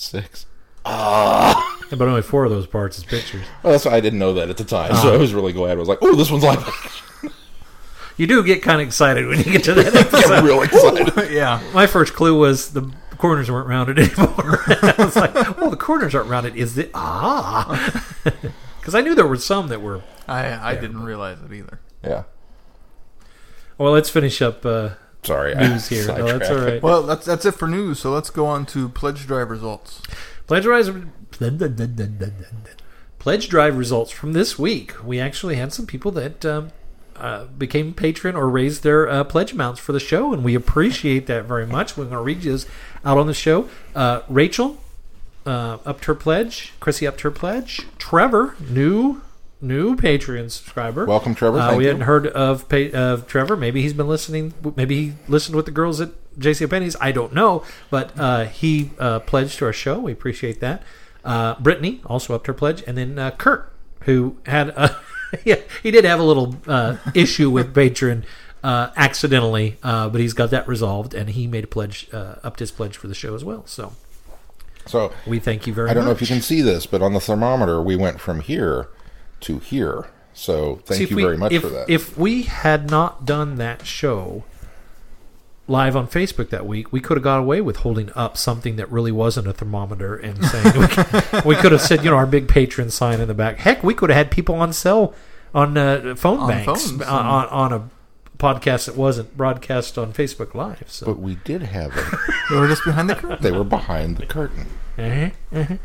[SPEAKER 3] Six.
[SPEAKER 4] Ah, but only four of those parts is pictures.
[SPEAKER 3] Well, that's why I didn't know that at the time, so I was really glad. I was like, "Oh, this one's like."
[SPEAKER 4] You do get kind of excited when you get to that episode.
[SPEAKER 3] I'm real excited.
[SPEAKER 2] yeah.
[SPEAKER 4] My first clue was the corners weren't rounded anymore. I was like, "Oh, the corners aren't rounded. Is it ah?" Because I knew there were some that were.
[SPEAKER 2] I I didn't realize it either.
[SPEAKER 3] Yeah.
[SPEAKER 4] Well, let's finish up uh,
[SPEAKER 3] Sorry. I
[SPEAKER 4] news here. No, that's all right.
[SPEAKER 2] Well, that's that's it for news. So let's go on to pledge drive results.
[SPEAKER 4] Pledge drive, pledge drive results from this week. We actually had some people that um, uh, became patron or raised their uh, pledge amounts for the show, and we appreciate that very much. We're going to read those out on the show. Uh, Rachel uh, upped her pledge. Chrissy upped her pledge. Trevor, new new Patreon subscriber.
[SPEAKER 3] Welcome, Trevor.
[SPEAKER 4] Uh, we
[SPEAKER 3] you.
[SPEAKER 4] hadn't heard of pa- of Trevor. Maybe he's been listening. Maybe he listened with the girls at JC Penney's. I don't know, but uh, he uh, pledged to our show. We appreciate that. Uh, Brittany also upped her pledge, and then uh, Kurt, who had a yeah, he did have a little uh, issue with Patreon uh, accidentally, uh, but he's got that resolved, and he made a pledge, uh, upped his pledge for the show as well. So
[SPEAKER 3] So
[SPEAKER 4] we thank you very much.
[SPEAKER 3] I don't know if you can see this, but on the thermometer, we went from here to here. So thank
[SPEAKER 4] See,
[SPEAKER 3] you
[SPEAKER 4] we-
[SPEAKER 3] very much
[SPEAKER 4] if,
[SPEAKER 3] for that.
[SPEAKER 4] If we had not done that show live on Facebook that week, we could have got away with holding up something that really wasn't a thermometer and saying we, could- we could have said, you know, our big patron sign in the back. Heck, we could have had people on cell on uh, phone
[SPEAKER 2] On
[SPEAKER 4] banks
[SPEAKER 2] phones,
[SPEAKER 4] on, on, on a podcast that wasn't broadcast on Facebook Live. So
[SPEAKER 3] but we did have them.
[SPEAKER 2] They were just behind the curtain.
[SPEAKER 3] they were behind the curtain.
[SPEAKER 4] Uh-huh, uh-huh.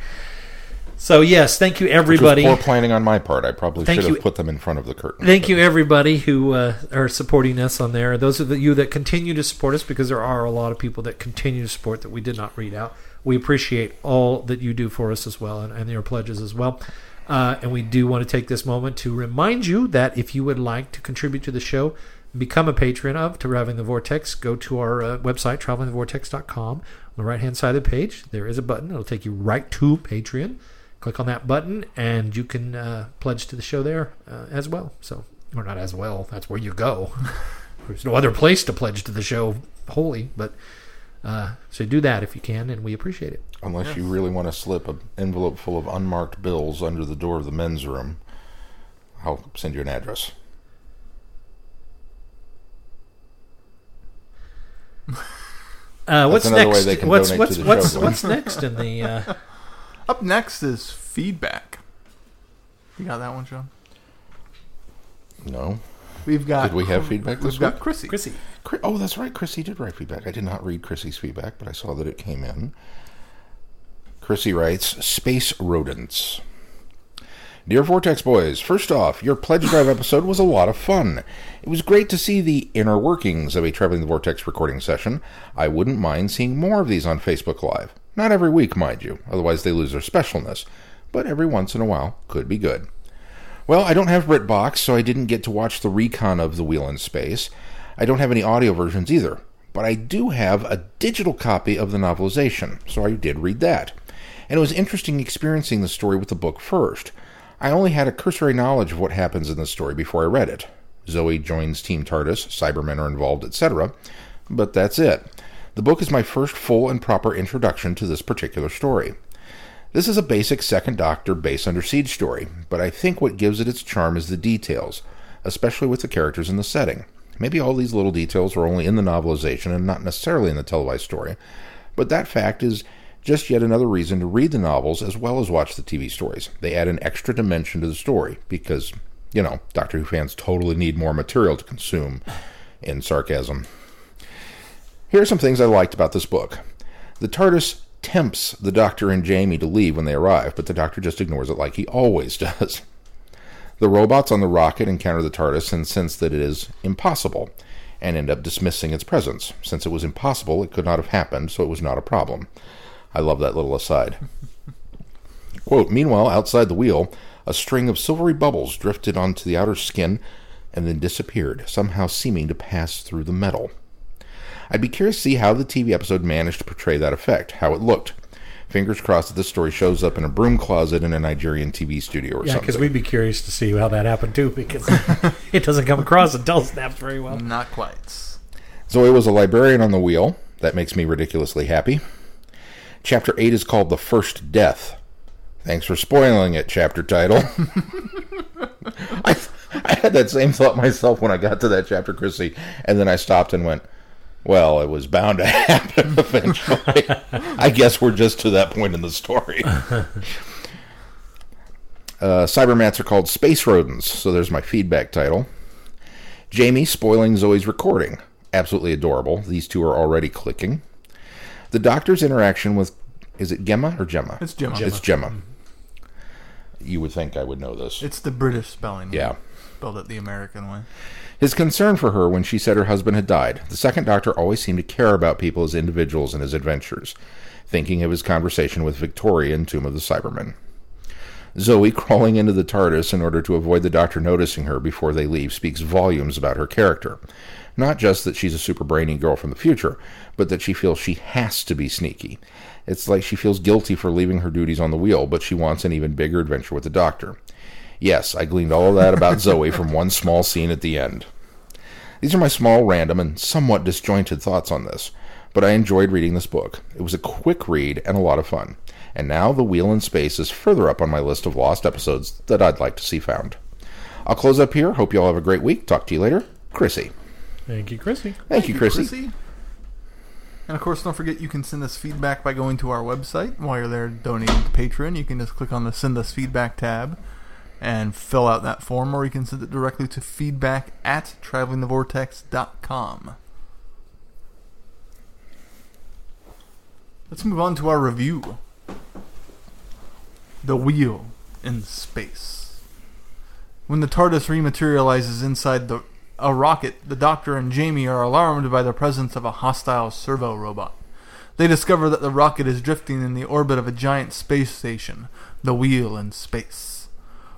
[SPEAKER 4] So yes, thank you
[SPEAKER 3] Which was
[SPEAKER 4] everybody.
[SPEAKER 3] poor planning on my part. I probably
[SPEAKER 4] Thank
[SPEAKER 3] should have put them in front of the curtain.
[SPEAKER 4] Thank you, everybody who uh, are supporting us on there. Those of you that continue to support us, because there are a lot of people that continue to support that we did not read out. We appreciate all that you do for us as well, and, and your pledges as well. Uh, and we do want to take this moment to remind you that if you would like to contribute to the show, become a patron of Traveling the Vortex, go to our uh, website, travelingthevortex.com. On the right hand side of the page, there is a button. It'll take you right to Patreon. Click on that button, and you can uh, pledge to the show there uh, as well. So, or not as well. That's where you go. There's no other place to pledge to the show wholly, but uh, so do that if you can, and we appreciate it.
[SPEAKER 3] Unless you really want to slip an envelope full of unmarked bills under the door of the men's room, I'll send you an address.
[SPEAKER 4] Uh, what's next? what's what's what's what's next in the?
[SPEAKER 2] Up next is feedback. You got that one, Sean?
[SPEAKER 3] No.
[SPEAKER 2] We've got.
[SPEAKER 3] Did we have feedback this
[SPEAKER 2] We've got? Chrissy.
[SPEAKER 4] Chrissy,
[SPEAKER 3] Chri- Oh, that's right. Chrissy did write feedback. I did not read Chrissy's feedback, but I saw that it came in. Chrissy writes Space Rodents. Dear Vortex Boys, first off, your Pledge Drive episode was a lot of fun. It was great to see the inner workings of a Traveling the Vortex recording session. I wouldn't mind seeing more of these on Facebook Live. Not every week, mind you, otherwise they lose their specialness, but every once in a while could be good. Well, I don't have BritBox, so I didn't get to watch the recon of The Wheel in Space. I don't have any audio versions either, but I do have a digital copy of the novelization, so I did read that. And it was interesting experiencing the story with the book first. I only had a cursory knowledge of what happens in the story before I read it. Zoe joins Team TARDIS, Cybermen are involved, etc. But that's it. The book is my first full and proper introduction to this particular story. This is a basic Second Doctor base under siege story, but I think what gives it its charm is the details, especially with the characters and the setting. Maybe all these little details are only in the novelization and not necessarily in the televised story, but that fact is just yet another reason to read the novels as well as watch the TV stories. They add an extra dimension to the story because, you know, Doctor Who fans totally need more material to consume in sarcasm. Here are some things I liked about this book. The TARDIS tempts the Doctor and Jamie to leave when they arrive, but the Doctor just ignores it like he always does. The robots on the rocket encounter the TARDIS and sense that it is impossible, and end up dismissing its presence. Since it was impossible, it could not have happened, so it was not a problem. I love that little aside. Quote, Meanwhile, outside the wheel, A string of silvery bubbles drifted onto the outer skin and then disappeared, somehow seeming to pass through the metal. I'd be curious to see how the TV episode managed to portray that effect, how it looked. Fingers crossed that the story shows up in a broom closet in a Nigerian TV studio or
[SPEAKER 4] Yeah,
[SPEAKER 3] something.
[SPEAKER 4] because we'd be curious to see how that happened too, because it doesn't come across until snaps very well.
[SPEAKER 2] Not quite.
[SPEAKER 3] Zoe was a librarian on the wheel. That makes me ridiculously happy. Chapter 8 is called The First Death. Thanks for spoiling it, chapter title. I, I had that same thought myself when I got to that chapter, Chrissy, and then I stopped and went, well, it was bound to happen eventually. I guess we're just to that point in the story. Uh, Cybermats are called space rodents, so there's my feedback title. Jamie spoiling Zoe's recording. Absolutely adorable. These two are already clicking. The doctor's interaction with is it Gemma or Gemma?
[SPEAKER 2] It's Gemma.
[SPEAKER 3] It's Gemma. You would think I would know this.
[SPEAKER 2] It's the British spelling.
[SPEAKER 3] yeah.
[SPEAKER 2] Spelled it the American way.
[SPEAKER 3] His concern for her when she said her husband had died. The second doctor always seemed to care about people as individuals in his adventures, thinking of his conversation with Victoria in Tomb of the Cybermen. Zoe crawling into the TARDIS in order to avoid the doctor noticing her before they leave speaks volumes about her character. Not just that she's a super brainy girl from the future, but that she feels she has to be sneaky. It's like she feels guilty for leaving her duties on the wheel, but she wants an even bigger adventure with the doctor. Yes, I gleaned all of that about Zoe from one small scene at the end. These are my small, random, and somewhat disjointed thoughts on this, but I enjoyed reading this book. It was a quick read and a lot of fun. And now The Wheel in Space is further up on my list of lost episodes that I'd like to see found. I'll close up here. Hope you all have a great week. Talk to you later. Chrissy.
[SPEAKER 4] Thank you, Chrissy.
[SPEAKER 3] Thank, you, Chrissy.
[SPEAKER 2] And of course, don't forget you can send us feedback by going to our website. While you're there donating to Patreon, you can just click on the Send Us Feedback tab and fill out that form, or you can send it directly to feedback at travelingthevortex.com. Let's move on to our review The Wheel in Space. When the TARDIS rematerializes inside the a rocket, the Doctor and Jamie are alarmed by the presence of a hostile servo robot. They discover that the rocket is drifting in the orbit of a giant space station, the Wheel in Space.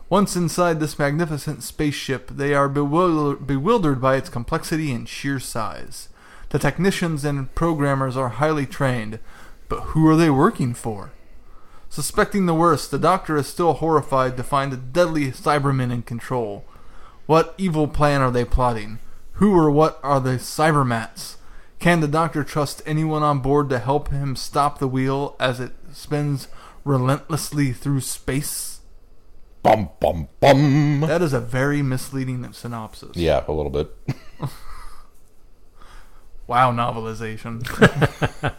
[SPEAKER 2] Once inside this magnificent spaceship, they are bewilder- bewildered by its complexity and sheer size. The technicians and programmers are highly trained, but who are they working for? Suspecting the worst, the Doctor is still horrified to find the deadly Cybermen in control. What evil plan are they plotting? Who or what are the Cybermats? Can the Doctor trust anyone on board to help him stop the wheel as it spins relentlessly through space?
[SPEAKER 3] Bum, bum, bum.
[SPEAKER 2] That is a very misleading synopsis.
[SPEAKER 3] Yeah, a little bit.
[SPEAKER 2] Wow, novelization.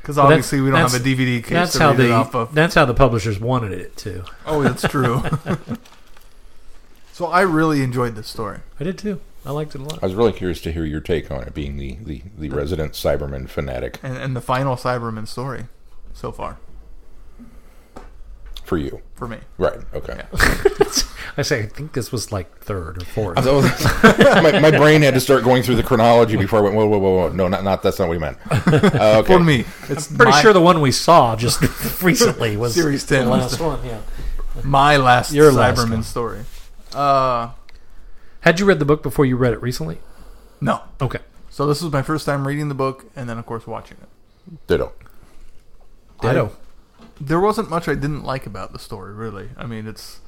[SPEAKER 2] Because
[SPEAKER 4] Well,
[SPEAKER 2] obviously we don't have a DVD case
[SPEAKER 4] That's
[SPEAKER 2] to
[SPEAKER 4] how
[SPEAKER 2] read it
[SPEAKER 4] the
[SPEAKER 2] off of.
[SPEAKER 4] that's how the publishers wanted it too.
[SPEAKER 2] Oh, that's true. so I really enjoyed this story.
[SPEAKER 4] I did too. I liked it a lot.
[SPEAKER 3] I was really curious to hear your take on it, being the, the, the resident Cyberman fanatic
[SPEAKER 2] and, and the final Cyberman story so far
[SPEAKER 3] for you.
[SPEAKER 2] For me.
[SPEAKER 3] Right, okay.
[SPEAKER 4] I say I think this was like third or fourth.
[SPEAKER 3] My, my brain had to start going through the chronology before I went, whoa, whoa, whoa, whoa. No, not, not that's not what we meant. Uh, okay.
[SPEAKER 2] For me, it's
[SPEAKER 4] Pretty
[SPEAKER 2] my,
[SPEAKER 4] sure the one we saw just recently was
[SPEAKER 2] Series
[SPEAKER 4] the
[SPEAKER 2] 10 was
[SPEAKER 4] last one. Yeah.
[SPEAKER 2] my last
[SPEAKER 4] Your last
[SPEAKER 2] Cyberman
[SPEAKER 4] one.
[SPEAKER 2] story. Uh,
[SPEAKER 4] Had you read the book before you read it recently?
[SPEAKER 2] no.
[SPEAKER 4] Okay.
[SPEAKER 2] So this was my first time reading the book, and then of course watching it.
[SPEAKER 3] Ditto.
[SPEAKER 4] Ditto.
[SPEAKER 2] There wasn't much I didn't like about the story, really. I mean, it's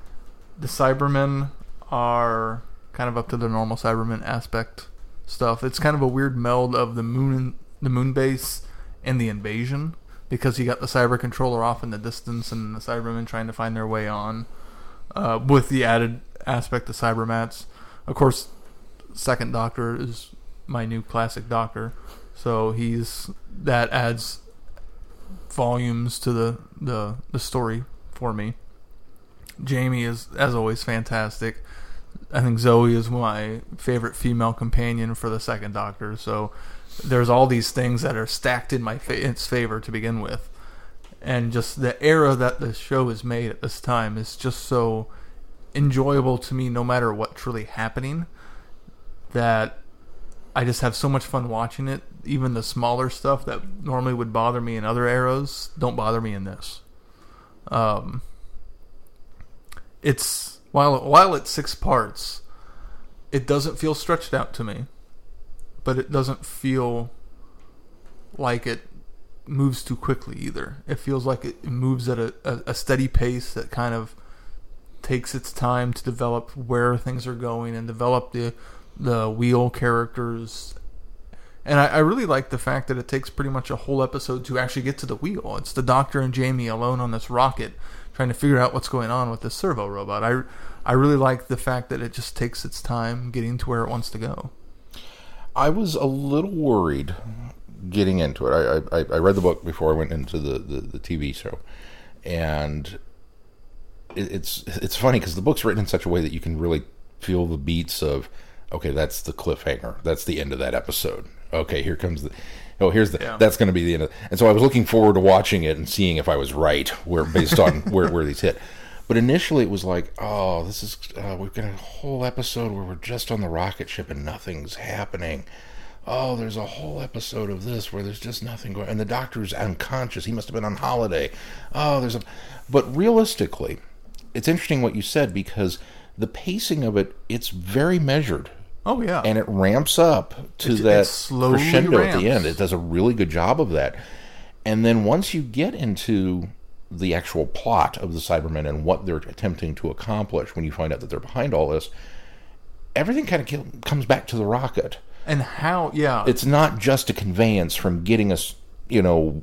[SPEAKER 2] the Cybermen are kind of up to the normal Cybermen aspect stuff. It's kind of a weird meld of the moon, the moon base, and the invasion because you got the cyber controller off in the distance and the Cybermen trying to find their way on, uh, with the added aspect of Cybermats. Of course, Second Doctor is my new classic Doctor, so he's that adds volumes to the, the, the story for me. Jamie is, as always, fantastic. I think Zoe is my favorite female companion for the second Doctor. So there's all these things that are stacked in my fa- its favor to begin with, and just the era that the show is made at this time is just so enjoyable to me, no matter what truly happening. That I just have so much fun watching it. Even the smaller stuff that normally would bother me in other eras don't bother me in this. Um, it's while while it's six parts, it doesn't feel stretched out to me, but it doesn't feel like it moves too quickly either. It feels like it moves at a, a, a steady pace that kind of takes its time to develop where things are going and develop the the wheel characters. And I, I really like the fact that it takes pretty much a whole episode to actually get to the wheel. It's the Doctor and Jamie alone on this rocket trying to figure out what's going on with this servo robot. I, I really like the fact that it just takes its time getting to where it wants to go.
[SPEAKER 3] I was a little worried getting into it. I, I, I read the book before I went into the, the, the TV show, and it, it's it's funny because the book's written in such a way that you can really feel the beats of okay, that's the cliffhanger, that's the end of that episode. Okay, here comes the oh here's the
[SPEAKER 2] Yeah.
[SPEAKER 3] that's going to be the end of and so I was looking forward to watching it and seeing if I was right where based on where where these hit. But initially, it was like, oh, this is uh, we've got a whole episode where we're just on the rocket ship and nothing's happening oh, there's a whole episode of this where there's just nothing going, and the doctor's unconscious. He must have been on holiday. Oh, there's a, but realistically, it's interesting what you said because the pacing of it, it's very measured.
[SPEAKER 2] Oh yeah,
[SPEAKER 3] And it ramps up to
[SPEAKER 2] It- it
[SPEAKER 3] that crescendo at the end. It does a really good job of that. And then once you get into the actual plot of the Cybermen and what they're attempting to accomplish, when you find out that they're behind all this, everything kind of comes back to the rocket.
[SPEAKER 2] And how yeah.
[SPEAKER 3] It's not just a conveyance from getting us you know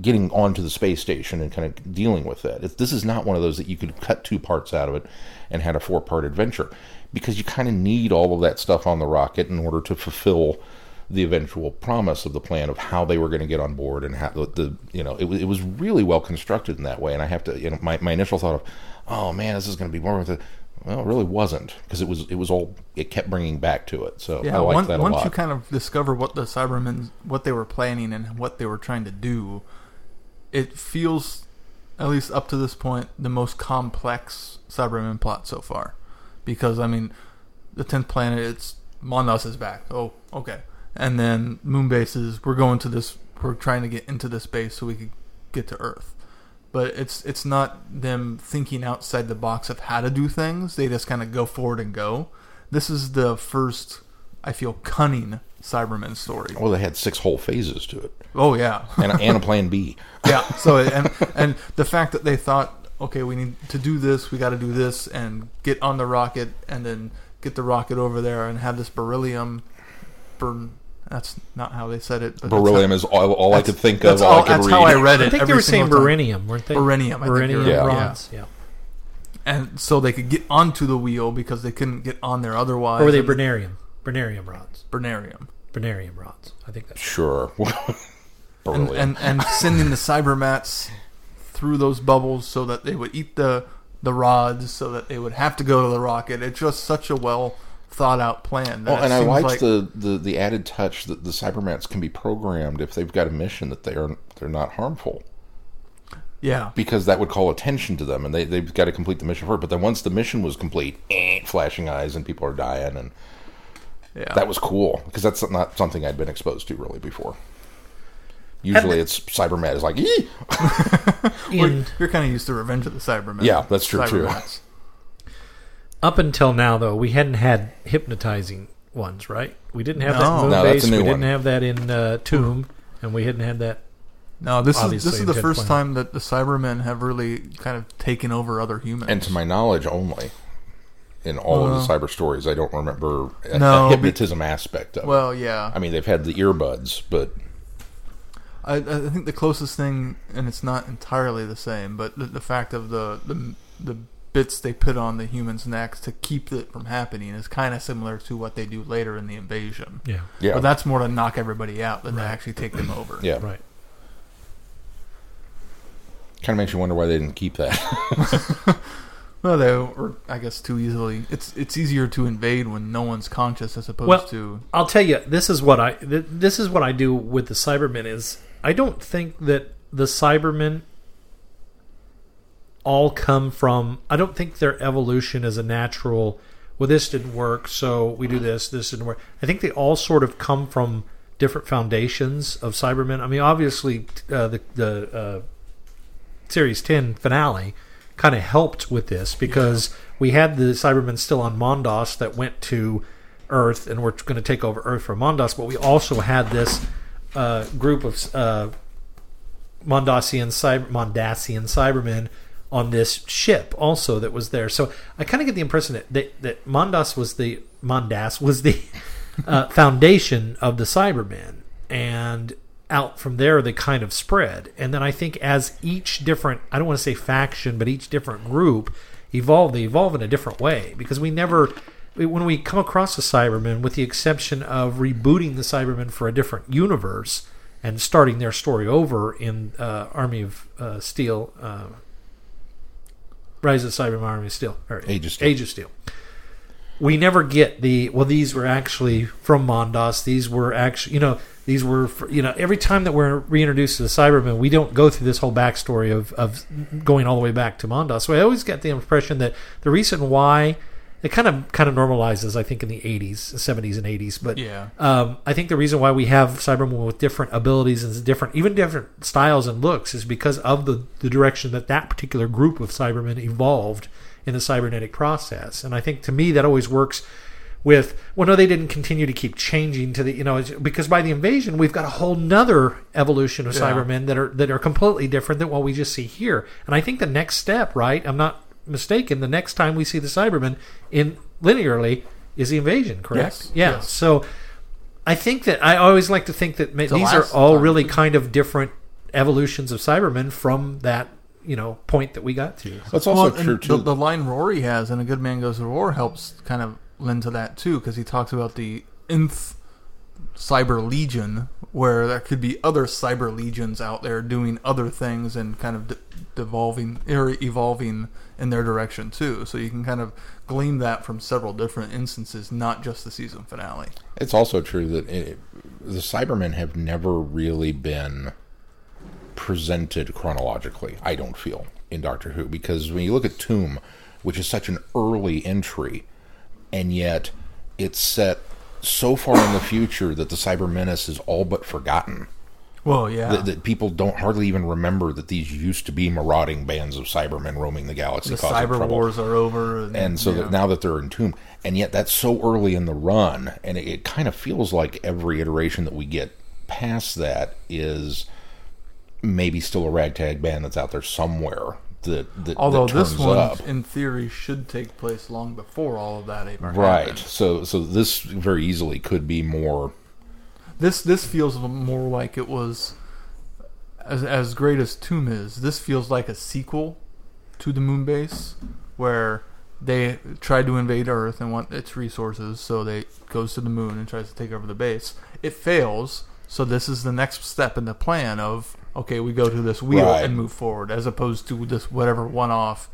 [SPEAKER 3] getting onto the space station and kind of dealing with that it's, this is not one of those that you could cut two parts out of it and had a four part adventure because you kind of need all of that stuff on the rocket in order to fulfill the eventual promise of the plan of how they were going to get on board and how the, the you know it was, it was really well constructed in that way. And i have to you know my, my initial thought of oh man this is going to be more with it. Well it really wasn't because it was it was all it kept bringing back to it. So
[SPEAKER 2] Yeah,
[SPEAKER 3] i like
[SPEAKER 2] once,
[SPEAKER 3] that a
[SPEAKER 2] once
[SPEAKER 3] lot.
[SPEAKER 2] you kind of discover what the Cybermen, what they were planning and what they were trying to do, it feels, at least up to this point, the most complex Cybermen plot so far. Because I mean, the tenth planet, it's Mondas is back. Oh, okay, and then moon bases. We're going to this. We're trying to get into this base so we could get to Earth. But it's it's not them thinking outside the box of how to do things. They just kind of go forward and go. This is the first, I feel, cunning Cyberman story.
[SPEAKER 3] Well, they had six whole phases to it,
[SPEAKER 2] Oh yeah,
[SPEAKER 3] and, and a plan B.
[SPEAKER 2] yeah. So and and the fact that they thought, okay, we need to do this, we got to do this, and get on the rocket, and then get the rocket over there, and have this beryllium burn. That's not how they said it. But
[SPEAKER 3] Beryllium
[SPEAKER 2] how-
[SPEAKER 3] is all, all I could think of.
[SPEAKER 2] That's
[SPEAKER 3] All,
[SPEAKER 2] all.
[SPEAKER 3] I could
[SPEAKER 2] That's
[SPEAKER 3] read.
[SPEAKER 2] how I read it.
[SPEAKER 4] I think they were saying
[SPEAKER 2] single
[SPEAKER 4] beryllium, weren't they?
[SPEAKER 2] Beryllium, I
[SPEAKER 4] Beryllium
[SPEAKER 2] you're
[SPEAKER 4] rods. Yeah.
[SPEAKER 2] and so they could get onto the wheel because they couldn't get on there otherwise.
[SPEAKER 4] Or were they
[SPEAKER 2] and-
[SPEAKER 4] bernalium? Bernalium rods.
[SPEAKER 2] Bernalium.
[SPEAKER 4] Bernalium rods. I think that's
[SPEAKER 3] Sure.
[SPEAKER 2] and,
[SPEAKER 3] Beryllium.
[SPEAKER 2] and and sending the cybermats through those bubbles so that they would eat the the rods so that they would have to go to the rocket. It's just such a well thought out plan. that
[SPEAKER 3] Well, and I liked
[SPEAKER 2] like-
[SPEAKER 3] the, the, the added touch that the Cybermats can be programmed if they've got a mission that they are they're not harmful
[SPEAKER 2] yeah
[SPEAKER 3] because that would call attention to them and they they've got to complete the mission first. But then once the mission was complete, eh, flashing eyes and people are dying and
[SPEAKER 2] yeah
[SPEAKER 3] that was cool because that's not something I'd been exposed to really before. Usually, it's Cybermat is like, "Ee!"
[SPEAKER 2] Well, you're kind of used to Revenge of the Cybermen.
[SPEAKER 3] Yeah, that's true, too.
[SPEAKER 2] Cybermats.
[SPEAKER 4] up until now though, we hadn't had hypnotizing ones, right? We didn't have that
[SPEAKER 2] No.
[SPEAKER 4] in
[SPEAKER 3] No, that's
[SPEAKER 4] Moonbase.
[SPEAKER 3] a new
[SPEAKER 4] we didn't have that in uh, Tomb, and we hadn't had that.
[SPEAKER 2] No, this is
[SPEAKER 4] Obviously
[SPEAKER 2] this is the
[SPEAKER 4] Ted
[SPEAKER 2] first
[SPEAKER 4] Plan.
[SPEAKER 2] time that the Cybermen have really kind of taken over other humans.
[SPEAKER 3] and to my knowledge only. In all of the cyber stories, I don't remember a,
[SPEAKER 2] No,
[SPEAKER 3] a
[SPEAKER 2] be-
[SPEAKER 3] hypnotism aspect of it.
[SPEAKER 2] well, yeah,
[SPEAKER 3] I mean, they've had the earbuds, but
[SPEAKER 2] I, I think the closest thing, and it's not entirely the same, but the, the fact of the, the the bits they put on the humans' necks to keep it from happening is kind of similar to what they do later in the invasion.
[SPEAKER 4] Yeah.
[SPEAKER 3] yeah,
[SPEAKER 2] But that's more to knock everybody out than
[SPEAKER 4] Right.
[SPEAKER 2] to actually take them over.
[SPEAKER 3] yeah,
[SPEAKER 4] Right.
[SPEAKER 3] kind of makes you wonder why they didn't keep that.
[SPEAKER 2] Well, they were, I guess, too easily. It's it's easier to invade when no one's conscious as opposed
[SPEAKER 4] Well,
[SPEAKER 2] to.
[SPEAKER 4] I'll tell you, this is what I th- this is what I do with the Cybermen is I don't think that the Cybermen all come from I don't think their evolution is a natural well this didn't work so we do this this didn't work. I think they all sort of come from different foundations of Cybermen. I mean obviously uh, the the uh, series 10 finale kind of helped with this because we had the Cybermen still on Mondas that went to Earth and were going to take over Earth from Mondas, but we also had this uh, group of uh, Mondasian cyber Mondasian Cybermen on this ship also that was there. So I kind of get the impression that, that that Mondas was the Mondas was the uh, foundation of the Cybermen, and out from there they kind of spread. And then I think as each different I don't want to say faction, but each different group evolved, they evolve in a different way because we never. When we come across the Cybermen, with the exception of rebooting the Cybermen for a different universe and starting their story over in uh, Army of uh, Steel, uh, Rise of the Cybermen Army of Steel, or
[SPEAKER 3] Age of Steel.
[SPEAKER 4] Age of Steel. We never get the well. These were actually from Mondas. These were actually, you know, these were, fr- you know, every time that we're reintroduced to the Cybermen, we don't go through this whole backstory of of going all the way back to Mondas. So I always get the impression that the reason why it kind of kind of normalizes, I think, in the '80s, '70s, and '80s, but
[SPEAKER 2] Yeah.
[SPEAKER 4] um, I think the reason why we have Cybermen with different abilities and different, even different styles and looks, is because of the, the direction that that particular group of Cybermen evolved in the cybernetic process. And I think to me that always works with well, no, they didn't continue to keep changing to the you know because by the invasion we've got a whole nother evolution of
[SPEAKER 2] Yeah.
[SPEAKER 4] Cybermen that are that are completely different than what we just see here. And I think the next step, right? I'm not mistaken. The next time we see the Cybermen in linearly is the invasion, correct?
[SPEAKER 2] Yes,
[SPEAKER 4] Yeah.
[SPEAKER 2] yes.
[SPEAKER 4] So I think that I always like to think that ma-
[SPEAKER 2] the
[SPEAKER 4] these are all
[SPEAKER 2] time.
[SPEAKER 4] really kind of different evolutions of Cybermen from that you know point that we got to.
[SPEAKER 3] That's also
[SPEAKER 2] Well,
[SPEAKER 3] true too.
[SPEAKER 2] The, the line Rory has in A Good Man Goes to War helps kind of lend to that too, because he talks about the nth cyber legion, where there could be other cyber legions out there doing other things and kind of de- devolving or evolving in their direction too. So you can kind of glean that from several different instances, not just the season finale.
[SPEAKER 3] It's also true that it, the Cybermen have never really been presented chronologically, I don't feel, in Doctor Who. Because when you look at Tomb, which is such an early entry, and yet it's set so far in the future that the Cyber Menace is all but forgotten.
[SPEAKER 2] Well, yeah,
[SPEAKER 3] That, that people don't hardly even remember that these used to be marauding bands of Cybermen roaming the galaxy.
[SPEAKER 2] the cyber
[SPEAKER 3] trouble
[SPEAKER 2] wars are over, and,
[SPEAKER 3] and so
[SPEAKER 2] yeah.
[SPEAKER 3] that now that they're entombed, and yet that's so early in the run, and it, it kind of feels like every iteration that we get past that is maybe still a ragtag band that's out there somewhere that that,
[SPEAKER 2] Although
[SPEAKER 3] that
[SPEAKER 2] this one,
[SPEAKER 3] up.
[SPEAKER 2] in theory, should take place long before all of that ever
[SPEAKER 3] Right. So so this very easily could be more
[SPEAKER 2] This this feels more like it was as as great as Tomb is. This feels like a sequel to the Moon Base, where they tried to invade Earth and want its resources, so they goes to the moon and tries to take over the base. It fails, so this is the next step in the plan of okay, we go to this wheel
[SPEAKER 3] Right.
[SPEAKER 2] and move forward, as opposed to this whatever one-off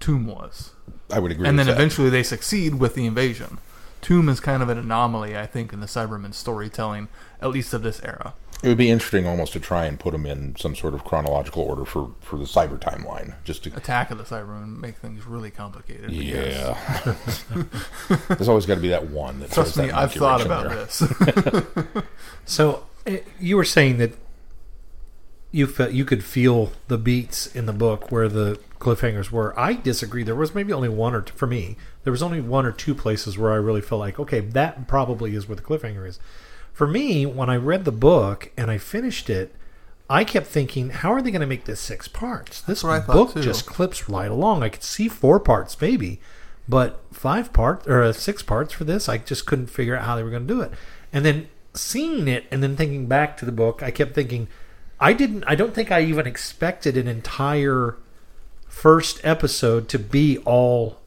[SPEAKER 2] Tomb was.
[SPEAKER 3] I would agree
[SPEAKER 2] and then
[SPEAKER 3] that.
[SPEAKER 2] eventually they succeed with the invasion. Tomb is kind of an anomaly, I think, in the Cyberman storytelling, at least of this era.
[SPEAKER 3] It would be interesting almost to try and put them in some sort of chronological order for, for the cyber timeline, just to
[SPEAKER 2] Attack of the Cybermen make things really complicated.
[SPEAKER 3] Yeah. There's always got to be that one that
[SPEAKER 2] Trust
[SPEAKER 3] says
[SPEAKER 2] me,
[SPEAKER 3] that
[SPEAKER 2] I've thought about
[SPEAKER 3] there.
[SPEAKER 2] this.
[SPEAKER 4] So eh, you were saying that you felt you could feel the beats in the book where the cliffhangers were. I disagree. There was maybe only one or two, for me. There was only one or two places where I really felt like, okay, that probably is where the cliffhanger is. For me, when I read the book and I finished it, I kept thinking, how are they going to make this six parts? This
[SPEAKER 2] what I thought,
[SPEAKER 4] book just clips right along. I could see four parts maybe, but five parts or six parts for this, I just couldn't figure out how they were going to do it. And then seeing it and then thinking back to the book, I kept thinking, I didn't. I don't think I even expected an entire first episode to be all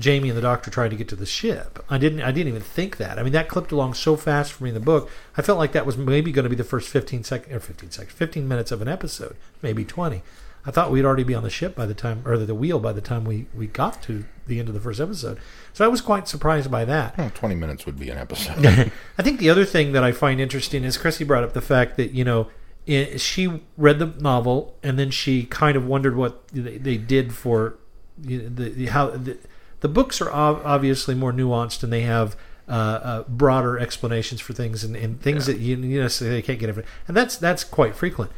[SPEAKER 4] Jamie and the Doctor trying to get to the ship. I didn't. I didn't even think that. I mean, that clipped along so fast for me in the book. I felt like that was maybe going to be the first fifteen second or fifteen seconds, fifteen minutes of an episode, maybe twenty. I thought we'd already be on the ship by the time, or the wheel by the time we we got to the end of the first episode. So I was quite surprised by that.
[SPEAKER 3] Well, Twenty minutes would be an episode.
[SPEAKER 4] I think the other thing that I find interesting is Chrissy brought up the fact that you know i she read the novel and then she kind of wondered what they, they did for you know, the, the how the, the books are ob- obviously more nuanced and they have uh, uh, broader explanations for things and, and things
[SPEAKER 2] Yeah.
[SPEAKER 4] that you, you know so they can't get everything and that's that's quite frequent.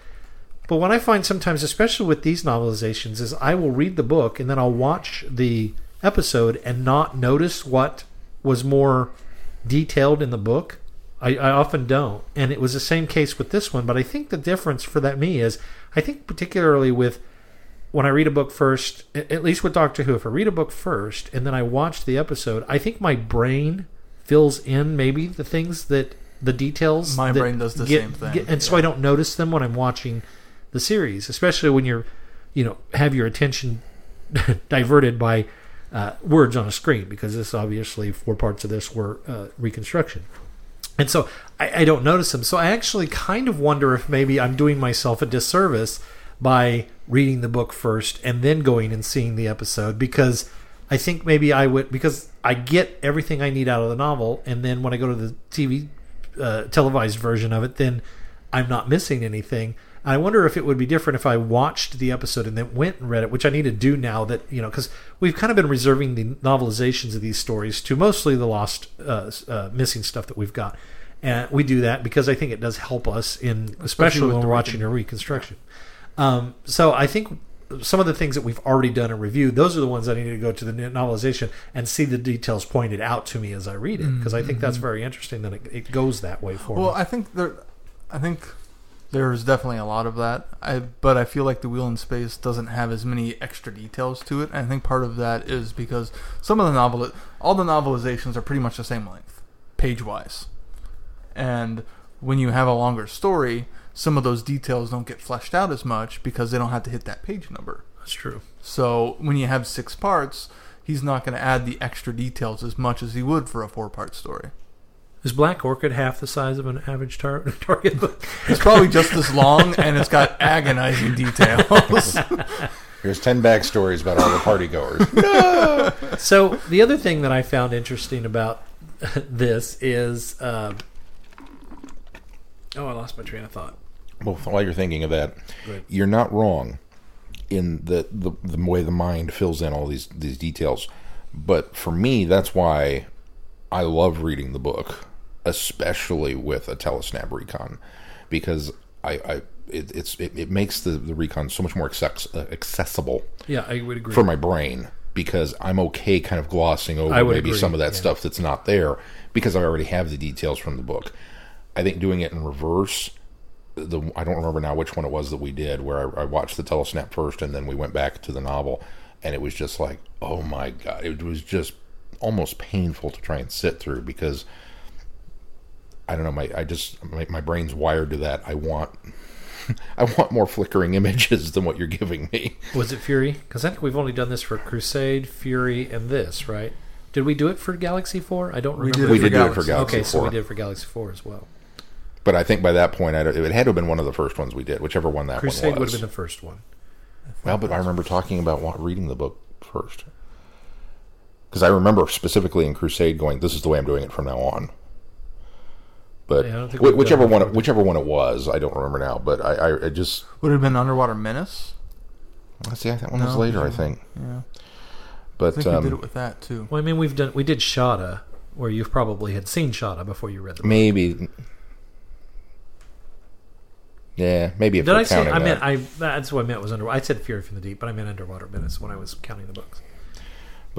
[SPEAKER 4] But what I find sometimes, especially with these novelizations, is I will read the book and then I'll watch the episode and not notice what was more detailed in the book. I, I often don't. And it was the same case with this one. But I think the difference for that me is I think particularly with when I read a book first, at least with Doctor Who, if I read a book first and then I watch the episode, I think my brain fills in maybe the things that the details.
[SPEAKER 2] My brain does the
[SPEAKER 4] get-
[SPEAKER 2] same thing,
[SPEAKER 4] get- and so I don't notice them when I'm watching the series, especially when you're, you know, have your attention diverted by uh, words on a screen because this obviously four parts of this were uh, reconstruction. And so I, I don't notice them. So I actually kind of wonder if maybe I'm doing myself a disservice by reading the book first and then going and seeing the episode because I think maybe I would because I get everything I need out of the novel, and then when I go to the TV uh, televised version of it, then I'm not missing anything. I wonder if it would be different if I watched the episode and then went and read it, which I need to do now that, you know, because we've kind of been reserving the novelizations of these stories to mostly the lost, uh, uh, missing stuff that we've got. And we do that because I think it does help us in, especially,
[SPEAKER 2] with
[SPEAKER 4] when we're watching a reconstruction. Um, so I think some of the things that we've already done and reviewed, those are the ones I need to go to the novelization and see the details pointed out to me as I read it because I think that's very interesting that it, it goes that way for
[SPEAKER 2] Well,
[SPEAKER 4] me.
[SPEAKER 2] I think there, I think there's definitely a lot of that. I but I feel like the Wheel in Space doesn't have as many extra details to it. And I think part of that is because some of the novel, all the novelizations are pretty much the same length, page wise. And when you have a longer story, some of those details don't get fleshed out as much because they don't have to hit that page number.
[SPEAKER 4] That's true.
[SPEAKER 2] So when you have six parts, he's not going to add the extra details as much as he would for a four-part story.
[SPEAKER 4] Is Black Orchid half the size of an average tar- target book?
[SPEAKER 2] It's probably just as long, and it's got agonizing details.
[SPEAKER 3] Here's 10 backstories about all the party goers.
[SPEAKER 4] so the other thing that I found interesting about this is, uh, oh, I lost my train of thought.
[SPEAKER 3] well, while you're thinking of that,
[SPEAKER 4] Right.
[SPEAKER 3] you're not wrong in the, the the way the mind fills in all these these details. But for me, that's why I love reading the book, especially with a telesnap recon, because I, I it, it's it, it makes the the recon so much more access, uh, accessible
[SPEAKER 4] Yeah, I would agree.
[SPEAKER 3] for my brain because I'm okay kind of glossing over maybe
[SPEAKER 4] agree,
[SPEAKER 3] some of that
[SPEAKER 4] yeah.
[SPEAKER 3] stuff that's not there because I already have the details from the book. I think doing it in reverse, the I don't remember now which one it was that we did where I, I watched the telesnap first and then we went back to the novel and it was just like oh my god it was just almost painful to try and sit through because I don't know my I just my, my brain's wired to that I want I want more flickering images than what you're giving me.
[SPEAKER 4] Was it Fury? Because I think we've only done this for Crusade, Fury, and this, right? Did we do it for Galaxy Four? I don't
[SPEAKER 2] We
[SPEAKER 4] remember.
[SPEAKER 2] did it
[SPEAKER 3] We
[SPEAKER 2] for
[SPEAKER 3] did do it for
[SPEAKER 2] Galaxy.
[SPEAKER 3] Galaxy
[SPEAKER 4] okay, so we did it for Galaxy Four as well.
[SPEAKER 3] But I think by that point, I, it had to have been one of the first ones we did, whichever one that
[SPEAKER 4] was.
[SPEAKER 3] Crusade
[SPEAKER 4] would have been the first one.
[SPEAKER 3] well, but I remember talking about reading the book first. Because I remember specifically in Crusade going, "This is the way I'm doing it from now on." But
[SPEAKER 4] Yeah, I don't think
[SPEAKER 3] wh- whichever one, it, whichever one it was, I don't remember now. But I, I, I just
[SPEAKER 2] Would it have been Underwater Menace?
[SPEAKER 3] let's see, that one was
[SPEAKER 2] No.
[SPEAKER 3] later, I think.
[SPEAKER 2] Yeah, I
[SPEAKER 3] But
[SPEAKER 2] think
[SPEAKER 3] um,
[SPEAKER 2] we did it with that too.
[SPEAKER 4] Well, I mean, we've done we did Shada, where you've probably had seen Shada before you read the book.
[SPEAKER 3] maybe, yeah, maybe if
[SPEAKER 4] Did
[SPEAKER 3] we're
[SPEAKER 4] I say? I
[SPEAKER 3] that.
[SPEAKER 4] meant I. That's what I meant was under. I said Fury from the Deep, but I meant Underwater Menace when I was counting the books.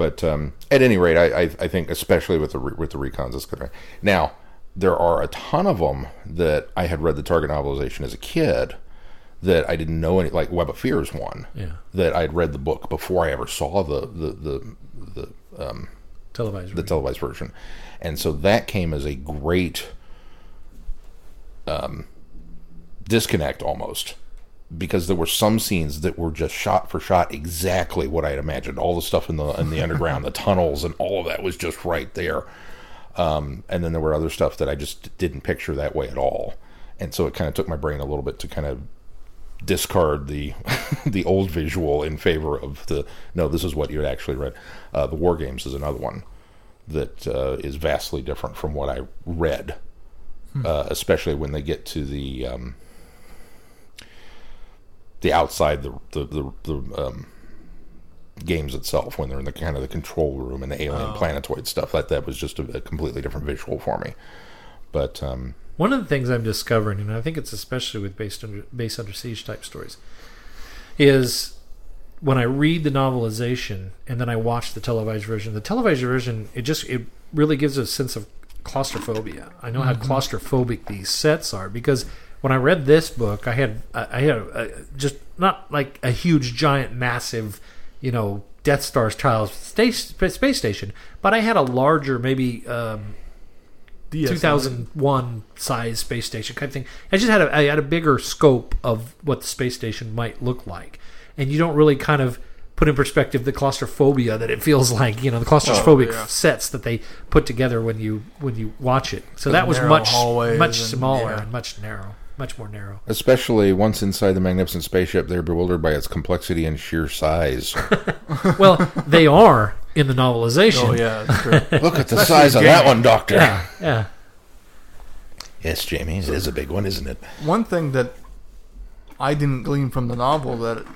[SPEAKER 3] But um, at any rate, I, I, I think especially with the re- with the recons, it's good. Now there are a ton of them that I had read the Target novelization as a kid that I didn't know any. Like Web of Fears one
[SPEAKER 4] Yeah,
[SPEAKER 3] that I'd read the book before I ever saw the the the the, um,
[SPEAKER 4] televised.
[SPEAKER 3] the televised version, and so that came as a great um, disconnect almost because there were some scenes that were just shot for shot exactly what I had imagined. All the stuff in the in the underground, the tunnels, and all of that was just right there. Um, and then there were other stuff that I just didn't picture that way at all, and so it kind of took my brain a little bit to kind of discard the the old visual in favor of the no. This is what you had actually read. Uh, the War Games is another one that uh, is vastly different from what I read, uh, especially when they get to the um, the outside the the the, the um, games itself when they're in the kind of the control room and the alien planetoid stuff. That that was just a, a completely different visual for me. But um,
[SPEAKER 4] One of the things I'm discovering, and I think it's especially with based under base under siege type stories, is when I read the novelization and then I watch the televised version. The televised version, it just it really gives a sense of claustrophobia. I know how claustrophobic these sets are because when I read this book, I had I had a, a, just not like a huge, giant, massive, you know, Death Star's style space, space station, but I had a larger, maybe um,
[SPEAKER 2] DS
[SPEAKER 4] 2001 size space station kind of thing. I just had a, I had a bigger scope of what the space station might look like, and you don't really kind of put in perspective the claustrophobia that it feels like. You know, the claustrophobic
[SPEAKER 2] Oh, yeah.
[SPEAKER 4] sets that they put together when you when you watch it. So
[SPEAKER 2] The
[SPEAKER 4] that was much much
[SPEAKER 2] and-
[SPEAKER 4] smaller
[SPEAKER 2] yeah.
[SPEAKER 4] and much narrow, much more narrow.
[SPEAKER 3] Especially once inside the magnificent spaceship, they're bewildered by its complexity and sheer size.
[SPEAKER 4] well, they are in the novelization.
[SPEAKER 2] Oh yeah, that's true.
[SPEAKER 3] Look at the size of that one, Doctor.
[SPEAKER 4] yeah, yeah.
[SPEAKER 3] Yes, Jamie, it is a big one, isn't it?
[SPEAKER 2] One thing that I didn't glean from the novel that, it,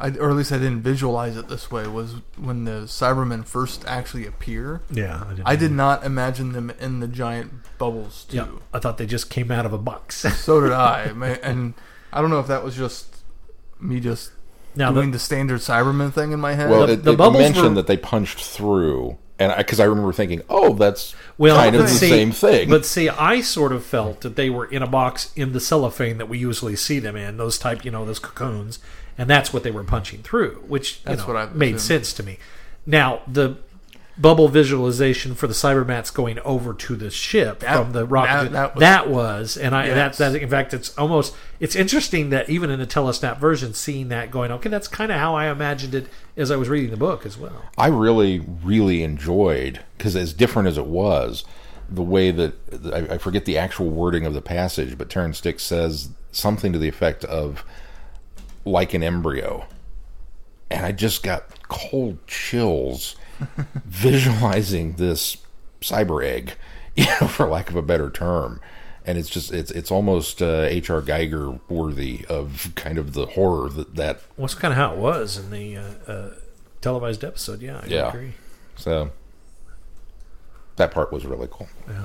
[SPEAKER 2] I, or at least I didn't visualize it this way, was when the Cybermen first actually appear.
[SPEAKER 4] Yeah, I, didn't
[SPEAKER 2] I did not imagine them in the giant bubbles too.
[SPEAKER 4] Yeah, I thought they just came out of a box.
[SPEAKER 2] So did I, and I don't know if that was just me just
[SPEAKER 4] now,
[SPEAKER 2] doing
[SPEAKER 4] the,
[SPEAKER 2] the standard Cyberman thing in my head.
[SPEAKER 3] Well,
[SPEAKER 4] The-
[SPEAKER 3] it,
[SPEAKER 4] the
[SPEAKER 3] it
[SPEAKER 4] bubbles
[SPEAKER 3] mentioned
[SPEAKER 4] were-
[SPEAKER 3] that they punched through, and because I, remember thinking, "Oh, that's
[SPEAKER 4] well,
[SPEAKER 3] kind of the
[SPEAKER 4] see-
[SPEAKER 3] same thing."
[SPEAKER 4] But see, I sort of felt that they were in a box in the cellophane that we usually see them in, those type, you know, those cocoons, and that's what they were punching through, which you
[SPEAKER 2] That's
[SPEAKER 4] know,
[SPEAKER 2] what I've
[SPEAKER 4] made
[SPEAKER 2] assumed.
[SPEAKER 4] sense to me. Now, the bubble visualization for the Cybermats going over to the ship
[SPEAKER 2] That-
[SPEAKER 4] from the rocket
[SPEAKER 2] that-
[SPEAKER 4] that
[SPEAKER 2] that
[SPEAKER 4] was, and I
[SPEAKER 2] Yes.
[SPEAKER 4] that, that in fact it's almost it's interesting that even in the telesnap version, seeing that going, okay, that's kind of how I imagined it as I was reading the book as well.
[SPEAKER 3] I really, really enjoyed because as different as it was, the way that I, I forget the actual wording of the passage, but Terrance Dicks says something to the effect of like an embryo, and I just got cold chills visualizing this cyber egg, you know, for lack of a better term. And it's just it's it's almost uh, H.R. Giger worthy of kind of the horror that that
[SPEAKER 4] Well, that's kind of how it was in the uh, uh, televised episode. Yeah, I
[SPEAKER 3] Yeah.
[SPEAKER 4] agree.
[SPEAKER 3] so that part was really cool.
[SPEAKER 4] Yeah.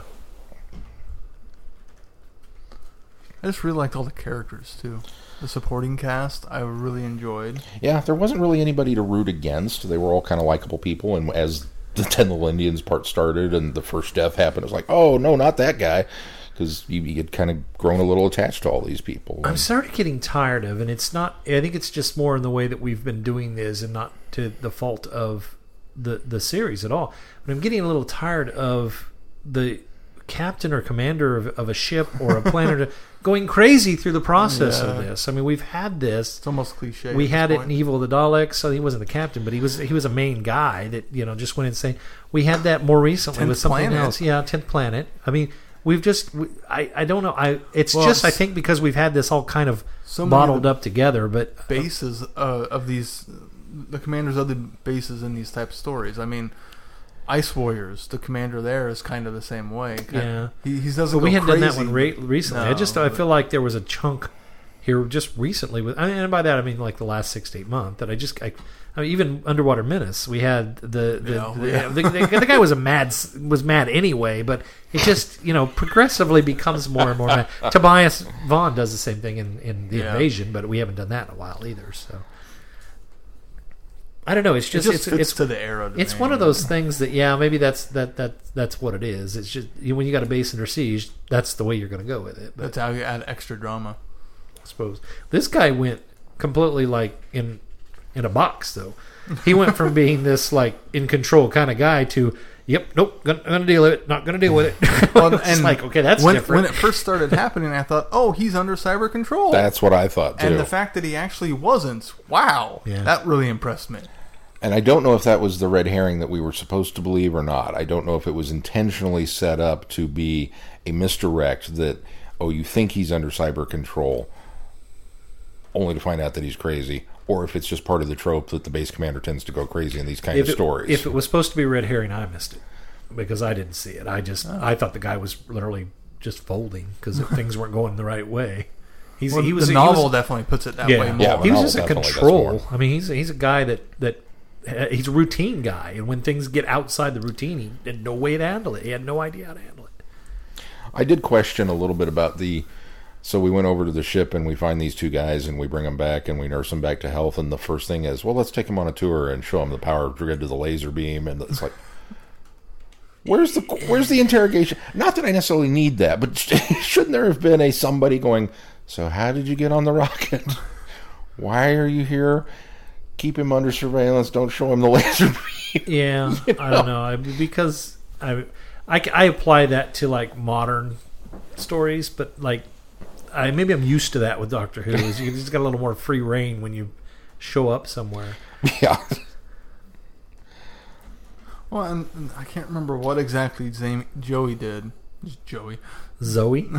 [SPEAKER 2] I just really liked all the characters too. The supporting cast I really enjoyed.
[SPEAKER 3] Yeah, there wasn't really anybody to root against. They were all kind of likable people, and as the Ten Little Indians part started and the first death happened, it was like, oh no, not that guy, because you, you had kind of grown a little attached to all these people.
[SPEAKER 4] I'm started getting tired of, and it's not. I think it's just more in the way that we've been doing this, and not to the fault of the the series at all. But I'm getting a little tired of the captain or commander of, of a ship or a planet going crazy through the process of this. I mean, we've had this.
[SPEAKER 2] It's almost cliche.
[SPEAKER 4] we had it in. Evil of the Daleks. So he wasn't the captain, but he was he was a main guy that you know just went insane. We had that more recently
[SPEAKER 2] Tenth
[SPEAKER 4] with something
[SPEAKER 2] Planet.
[SPEAKER 4] else. Yeah, tenth planet. I mean, we've just we, I I don't know. I it's
[SPEAKER 2] Well,
[SPEAKER 4] just I think because we've had this all kind of
[SPEAKER 2] So many of
[SPEAKER 4] bottled up together. But
[SPEAKER 2] bases uh, of these, the commanders of the bases in these type of stories. I mean, Ice Warriors, the commander there is kind of the same way.
[SPEAKER 4] Yeah.
[SPEAKER 2] he, he doesn't.
[SPEAKER 4] but we hadn't done that one re- recently. I
[SPEAKER 2] No,
[SPEAKER 4] just I feel like there was a chunk here just recently with I mean, and by that I mean like the last six to eight months that I just I, I mean, even underwater menace we had the the,
[SPEAKER 2] Yeah,
[SPEAKER 4] the,
[SPEAKER 2] yeah.
[SPEAKER 4] the, the, the guy was a mad was mad anyway but it just you know progressively becomes more and more mad. Tobias Vaughn does the same thing in in the
[SPEAKER 2] Yeah.
[SPEAKER 4] invasion but we haven't done that in a while either so I don't know it's
[SPEAKER 2] It
[SPEAKER 4] just,
[SPEAKER 2] just
[SPEAKER 4] it's
[SPEAKER 2] fits
[SPEAKER 4] it's
[SPEAKER 2] to the era.
[SPEAKER 4] it's
[SPEAKER 2] me.
[SPEAKER 4] one of those things that yeah maybe that's that that that's what it is it's just you- when you got a base under siege that's the way you're going to go with it but
[SPEAKER 2] That's how you add extra drama.
[SPEAKER 4] I suppose this guy went completely like in in a box though he went from being this like in control kind of guy to yep nope gonna, gonna deal with it not gonna deal with it
[SPEAKER 2] Well,
[SPEAKER 4] it's like okay that's
[SPEAKER 2] when,
[SPEAKER 4] different
[SPEAKER 2] When it first started happening, I thought, oh, he's under cyber control.
[SPEAKER 3] That's what I thought too.
[SPEAKER 2] and the fact that he actually wasn't, wow,
[SPEAKER 4] Yeah.
[SPEAKER 2] that really impressed me.
[SPEAKER 3] And I don't know if that was the red herring that we were supposed to believe or not. I don't know if it was intentionally set up to be a misdirect that, oh, you think he's under cyber control, only to find out that he's crazy, or if it's just part of the trope that the base commander tends to go crazy in these kind
[SPEAKER 4] if
[SPEAKER 3] of
[SPEAKER 4] it,
[SPEAKER 3] stories.
[SPEAKER 4] if it was supposed to be red herring I missed it because I didn't see it I just
[SPEAKER 2] Oh.
[SPEAKER 4] I thought the guy was literally just folding because things weren't going the right way he's
[SPEAKER 2] Well,
[SPEAKER 4] he was
[SPEAKER 2] the
[SPEAKER 4] he was-
[SPEAKER 2] novel definitely puts it that
[SPEAKER 4] yeah,
[SPEAKER 2] way more.
[SPEAKER 3] Yeah,
[SPEAKER 4] he was just a control. I mean, he's he's a guy that that he's a routine guy, and when things get outside the routine, he had no way to handle it. He had no idea how to handle it.
[SPEAKER 3] I did question a little bit about the. So we went over to the ship and we find these two guys and we bring them back and we nurse them back to health. And the first thing is, well, let's take them on a tour and show them the power grid to the laser beam. And it's like, where's the where's the interrogation? Not that I necessarily need that, but shouldn't there have been a somebody going? So how did you get on the rocket? Why are you here? Keep him under surveillance. Don't show him the laser beam.
[SPEAKER 4] Yeah, I don't know I, because I, I I apply that to like modern stories, but like I maybe I'm used to that with Doctor Who. Is you just got a little more free reign when you show up somewhere.
[SPEAKER 3] yeah.
[SPEAKER 2] Well, and, and I can't remember what exactly Zam- Joey did. Joey.
[SPEAKER 4] Zoe.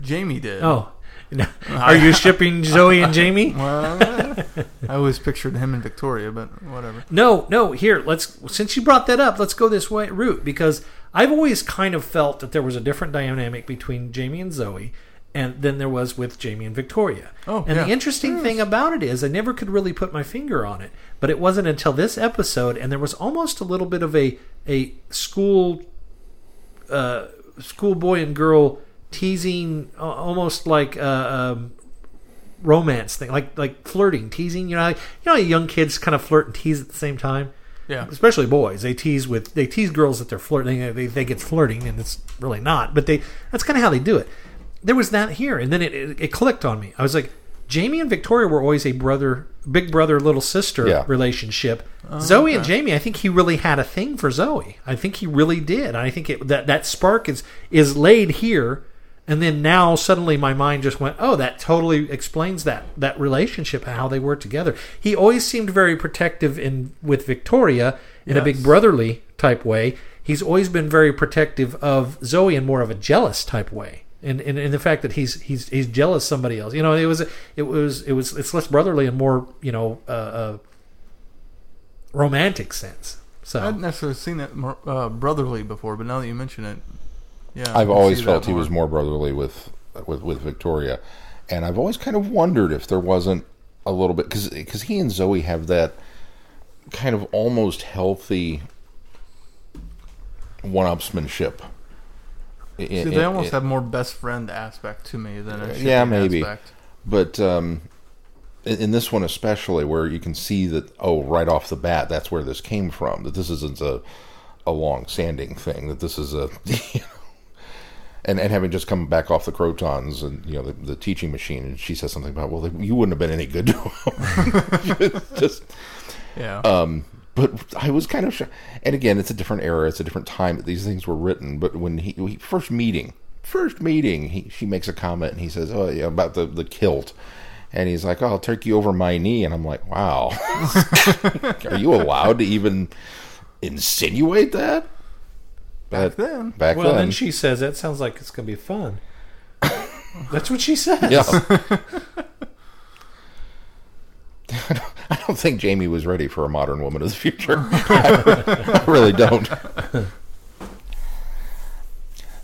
[SPEAKER 2] Jamie did.
[SPEAKER 4] Oh, are you shipping Zoe and Jamie?
[SPEAKER 2] Well, I always pictured him and Victoria, but whatever.
[SPEAKER 4] No, no. Here, let's. Since you brought that up, let's go this way route because I've always kind of felt that there was a different dynamic between Jamie and Zoe, and than there was with Jamie and Victoria.
[SPEAKER 2] Oh,
[SPEAKER 4] and
[SPEAKER 2] yeah.
[SPEAKER 4] the interesting thing about it is, I never could really put my finger on it, but it wasn't until this episode, and there was almost a little bit of a a school, uh, schoolboy and girl teasing, almost like. Uh, um, romance thing like like flirting teasing you know like, you know young kids kind of flirt and tease at the same time
[SPEAKER 2] Yeah.
[SPEAKER 4] especially boys they tease with they tease girls that they're flirting they, they think it's flirting and it's really not but they that's kind of how they do it there was that here and then it, it, it clicked on me i was like jamie and victoria were always a brother big brother little sister
[SPEAKER 3] Yeah.
[SPEAKER 4] relationship zoe and jamie i think he really had a thing for zoe i think he really did i think it, that that spark is is laid here and then now suddenly my mind just went, oh, that totally explains that that relationship, how they were together. He always seemed very protective in with Victoria in a big brotherly type way. He's always been very protective of Zoe in more of a jealous type way. And in, in the fact that he's he's he's jealous of somebody else. You know, it was it was it was it's less brotherly and more, you know, uh, uh romantic sense. So
[SPEAKER 2] I hadn't necessarily seen it more, uh, brotherly before, but now that you mention it, yeah.
[SPEAKER 3] I've always felt he was more brotherly with with with Victoria, and I've always kind of wondered if there wasn't a little bit because he and Zoe have that kind of almost healthy one-upsmanship.
[SPEAKER 2] See, they almost have more best friend aspect to me than a
[SPEAKER 3] Yeah, maybe.
[SPEAKER 2] aspect.
[SPEAKER 3] But um, in, this one especially, where you can see that oh, right off the bat, that's where this came from. That this isn't a a long-standing thing. That this is a you know, and and having just come back off the Krotons and you know the, the teaching machine, and she says something about well, you wouldn't have been any good to him. just
[SPEAKER 2] Yeah.
[SPEAKER 3] um, but I was kind of shocked. And again, it's a different era, it's a different time that these things were written. But when he, he first meeting, first meeting, he she makes a comment and he says, "Oh, yeah, about the the kilt." And he's like, oh, "I'll take you over my knee," and I'm like, "Wow, are you allowed to even insinuate that?"
[SPEAKER 2] Back
[SPEAKER 3] But-
[SPEAKER 2] then.
[SPEAKER 3] back
[SPEAKER 4] well,
[SPEAKER 3] then,
[SPEAKER 4] then she says that sounds like it's going to be fun. That's what she says.
[SPEAKER 3] yeah. I don't- I don't think Jamie was ready for a modern woman of the future. I really don't.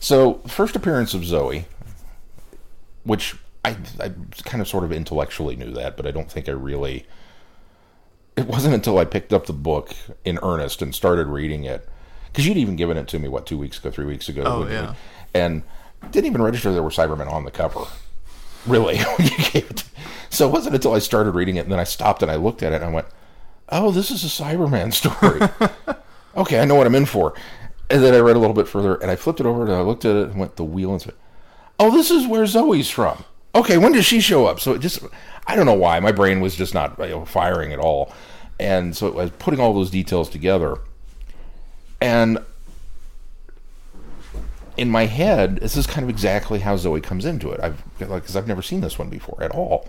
[SPEAKER 3] So, first appearance of Zoe, which I, I kind of sort of intellectually knew that, but I don't think I really. It wasn't until I picked up the book in earnest and started reading it, because you'd even given it to me what two weeks ago, three weeks ago,
[SPEAKER 2] Oh, yeah.
[SPEAKER 3] and didn't even register there were Cybermen on the cover. Really, you gave it. to- So it wasn't until I started reading it and then I stopped and I looked at it and I went, "Oh, this is a Cyberman story." okay, I know what I'm in for. And then I read a little bit further and I flipped it over and I looked at it and went the wheel and said, "Oh, this is where Zoe's from." Okay, when does she show up? So it just, I don't know why my brain was just not you know, firing at all, and so I was putting all those details together, and in my head, this is kind of exactly how Zoe comes into it. I've like because I've never seen this one before at all,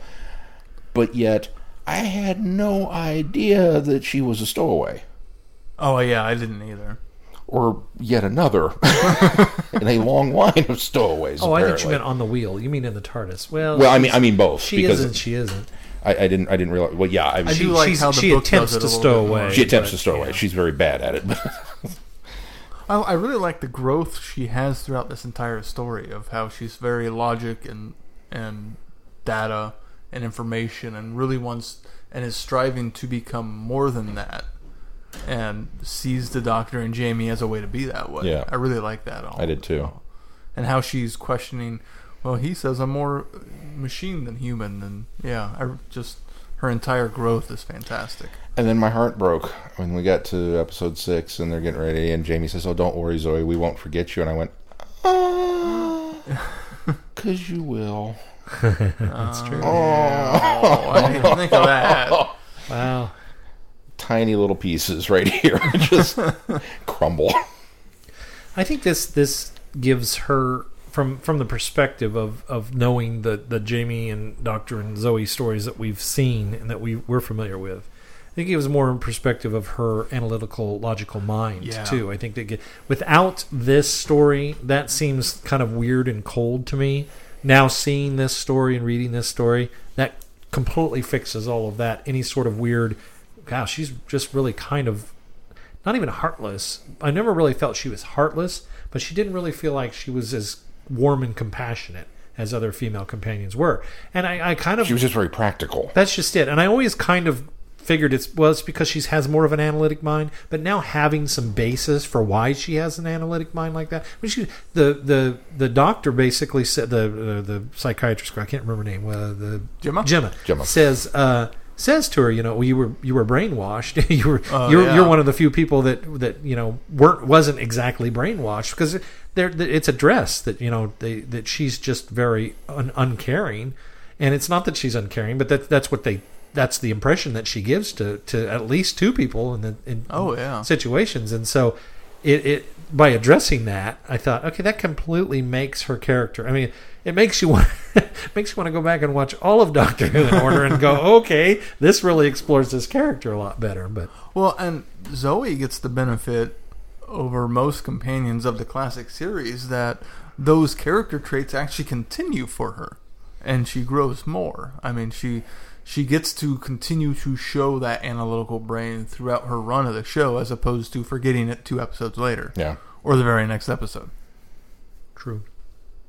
[SPEAKER 3] but yet I had no idea that she was a stowaway
[SPEAKER 2] Oh yeah, I didn't either.
[SPEAKER 3] or yet another in a long line of stowaways.
[SPEAKER 4] Oh, I think you
[SPEAKER 3] apparently.
[SPEAKER 4] meant on the wheel. You mean in the TARDIS? Well,
[SPEAKER 3] Well, I mean, I mean both.
[SPEAKER 4] she
[SPEAKER 3] because
[SPEAKER 4] isn't. She isn't.
[SPEAKER 3] I, I didn't. I didn't realize. Well, yeah, I,
[SPEAKER 2] I
[SPEAKER 3] she,
[SPEAKER 2] do like how the
[SPEAKER 4] she
[SPEAKER 2] book
[SPEAKER 4] attempts
[SPEAKER 2] does it
[SPEAKER 4] to
[SPEAKER 2] a little
[SPEAKER 4] stow
[SPEAKER 2] bit more.
[SPEAKER 4] away.
[SPEAKER 3] she attempts
[SPEAKER 4] but,
[SPEAKER 3] to stow away.
[SPEAKER 4] yeah.
[SPEAKER 3] She's very bad at it.
[SPEAKER 2] I, I really like the growth she has throughout this entire story of how she's very logic and and data and information and really wants and is striving to become more than that and sees the doctor and Jamie as a way to be that way.
[SPEAKER 3] Yeah.
[SPEAKER 2] I really like that all.
[SPEAKER 3] I did too.
[SPEAKER 2] and how she's questioning. Well, he says I'm more machine than human, and yeah, I just her entire growth is fantastic.
[SPEAKER 3] And then my heart broke when we got to episode six and they're getting ready. And Jamie says, "Oh, don't worry, Zoe. We won't forget you." And I went, "Ah, cause you will."
[SPEAKER 4] That's true.
[SPEAKER 2] Oh, I didn't even think of that.
[SPEAKER 4] Wow.
[SPEAKER 3] Tiny little pieces right here just crumble.
[SPEAKER 4] I think this this gives her from from the perspective of of knowing the the Jamie and Doctor and Zoe stories that we've seen and that we we're familiar with. I think it was more in perspective of her analytical, logical mind
[SPEAKER 2] Yeah.
[SPEAKER 4] too. I think that get, without this story, that seems kind of weird and cold to me. Now seeing this story and reading this story, that completely fixes all of that. Any sort of weird, gosh, she's just really kind of not even heartless. I never really felt she was heartless, but she didn't really feel like she was as warm and compassionate as other female companions were. And I, I kind of
[SPEAKER 3] She was just very practical.
[SPEAKER 4] that's just it. And I always kind of figured it's well, it's because she has more of an analytic mind. But now having some basis for why she has an analytic mind like that. I mean, she, the the the doctor basically said the uh, the psychiatrist. I can't remember her name. Uh, the
[SPEAKER 2] Gemma?
[SPEAKER 4] Gemma,
[SPEAKER 3] Gemma.
[SPEAKER 4] says. Uh, Says to her, you know, well, you were you were brainwashed. you were
[SPEAKER 2] Oh,
[SPEAKER 4] you're
[SPEAKER 2] yeah.
[SPEAKER 4] you're one of the few people that that you know weren't wasn't exactly brainwashed because there it's addressed that you know they that she's just very un, uncaring, and it's not that she's uncaring, but that that's what they that's the impression that she gives to to at least two people in the in
[SPEAKER 2] Oh yeah.
[SPEAKER 4] situations, and so it it by addressing that, I thought, okay, that completely makes her character. I mean, it makes you want makes you want to go back and watch all of Doctor Who in order and go, okay, this really explores this character a lot better. But
[SPEAKER 2] Well, and Zoe gets the benefit over most companions of the classic series that those character traits actually continue for her, and she grows more. I mean, she she gets to continue to show that analytical brain throughout her run of the show, as opposed to forgetting it two episodes later
[SPEAKER 3] Yeah.
[SPEAKER 2] or the very next episode.
[SPEAKER 4] true.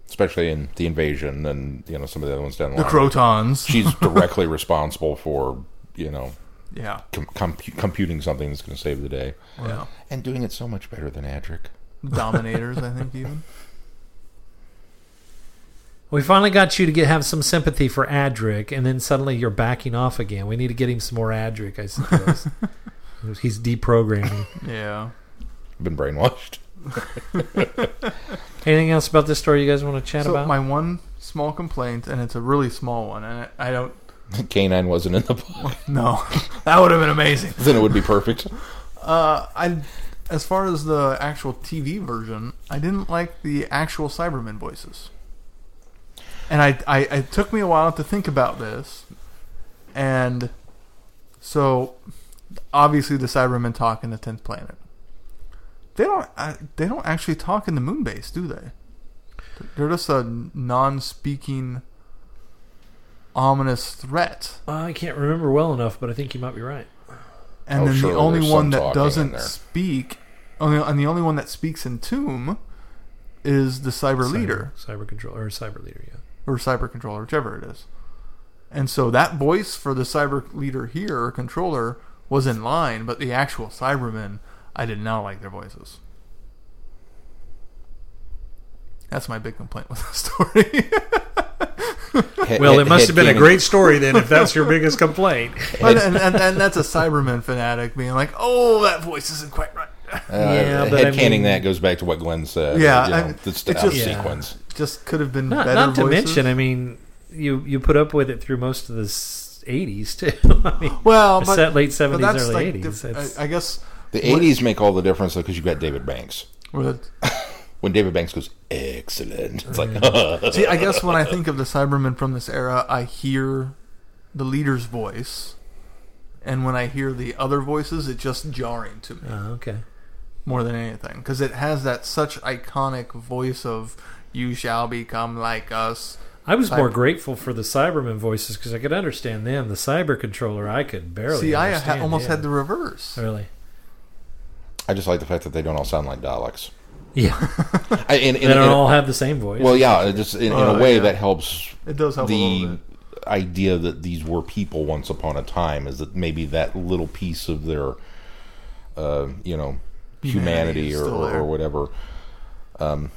[SPEAKER 3] Especially in the invasion and you know some of the other ones down the line.
[SPEAKER 2] The
[SPEAKER 3] line.
[SPEAKER 2] Krotons.
[SPEAKER 3] She's directly responsible for you know
[SPEAKER 2] yeah.
[SPEAKER 3] com- compu- computing something that's going to save the day
[SPEAKER 2] Yeah.
[SPEAKER 3] and doing it so much better than Adric.
[SPEAKER 2] Dominators, I think even.
[SPEAKER 4] We finally got you to get have some sympathy for Adric, and then suddenly you're backing off again. We need to get him some more Adric, I suppose. He's deprogramming.
[SPEAKER 2] Yeah.
[SPEAKER 3] Been brainwashed.
[SPEAKER 4] Anything else about this story you guys want to chat
[SPEAKER 2] So
[SPEAKER 4] about?
[SPEAKER 2] my one small complaint, and it's a really small one, and I I don't
[SPEAKER 3] K9 wasn't in the book.
[SPEAKER 2] No, that would have been amazing.
[SPEAKER 3] then it would be perfect.
[SPEAKER 2] Uh, I, as far as the actual TV version, I didn't like the actual Cybermen voices, and I, I, it took me a while to think about this, and so obviously the Cybermen talk in the tenth planet. They don't, I, they don't actually talk in the moon base, do they? They're just a non-speaking, ominous threat.
[SPEAKER 4] I can't remember well enough, but I think you might be right.
[SPEAKER 2] and
[SPEAKER 3] Oh,
[SPEAKER 2] then
[SPEAKER 3] sure,
[SPEAKER 2] the only one that doesn't speak, oh, only, and the only one that speaks in Tomb is the cyber, leader
[SPEAKER 4] cyber control, or cyber leader. Yeah.
[SPEAKER 2] or cyber controller, whichever it is. And so that voice for the cyber leader here or controller was in line, but the actual Cybermen, I did not like their voices. That's my big complaint with the story.
[SPEAKER 4] Well, it must have been a great story then, if that's your biggest complaint.
[SPEAKER 2] and, and, and, and that's a Cyberman fanatic being like, "Oh, that voice isn't quite right."
[SPEAKER 3] Uh,
[SPEAKER 4] Yeah, but I mean-
[SPEAKER 3] that goes back to what Glenn said.
[SPEAKER 2] Yeah,
[SPEAKER 3] you know,
[SPEAKER 2] I-
[SPEAKER 3] it's
[SPEAKER 2] it's
[SPEAKER 3] out of
[SPEAKER 2] just-
[SPEAKER 4] Yeah.
[SPEAKER 3] sequence.
[SPEAKER 2] Just could have been
[SPEAKER 4] Not,
[SPEAKER 2] better
[SPEAKER 4] not to
[SPEAKER 2] voices.
[SPEAKER 4] mention, I mean, you you put up with it through most of the '80s too. I mean,
[SPEAKER 2] Well, but
[SPEAKER 4] set late '70s, early
[SPEAKER 2] like
[SPEAKER 4] '80s.
[SPEAKER 2] diff- I, I guess
[SPEAKER 3] The
[SPEAKER 2] What-
[SPEAKER 3] '80s make all the difference though because you've got David Banks.
[SPEAKER 2] with
[SPEAKER 3] When David Banks goes, excellent. It's like,
[SPEAKER 2] See, I guess when I think of the Cybermen from this era, I hear the leader's voice, and when I hear the other voices, it's just jarring to me
[SPEAKER 4] oh, okay.
[SPEAKER 2] more than anything because it has that such iconic voice of "You shall become like us."
[SPEAKER 4] I was more
[SPEAKER 2] Cyber-
[SPEAKER 4] grateful for the Cyberman voices because I could understand them. The cyber controller, I could barely.
[SPEAKER 2] See, I ha-
[SPEAKER 4] understand,
[SPEAKER 2] almost
[SPEAKER 4] yeah.
[SPEAKER 2] had the reverse.
[SPEAKER 4] really.
[SPEAKER 3] I just like the fact that they don't all sound like Daleks.
[SPEAKER 4] Yeah,
[SPEAKER 3] I, in,
[SPEAKER 4] they don't
[SPEAKER 3] in-
[SPEAKER 4] all have the same voice.
[SPEAKER 3] well, yeah, it just in, in
[SPEAKER 2] Oh,
[SPEAKER 3] a way
[SPEAKER 2] yeah.
[SPEAKER 3] that helps
[SPEAKER 2] It does help a little
[SPEAKER 3] the
[SPEAKER 2] bit.
[SPEAKER 3] idea that these were people once upon a time. Is that maybe that little piece of their, uh, you know,
[SPEAKER 2] Humanity
[SPEAKER 3] humanity or, or, or whatever. Um,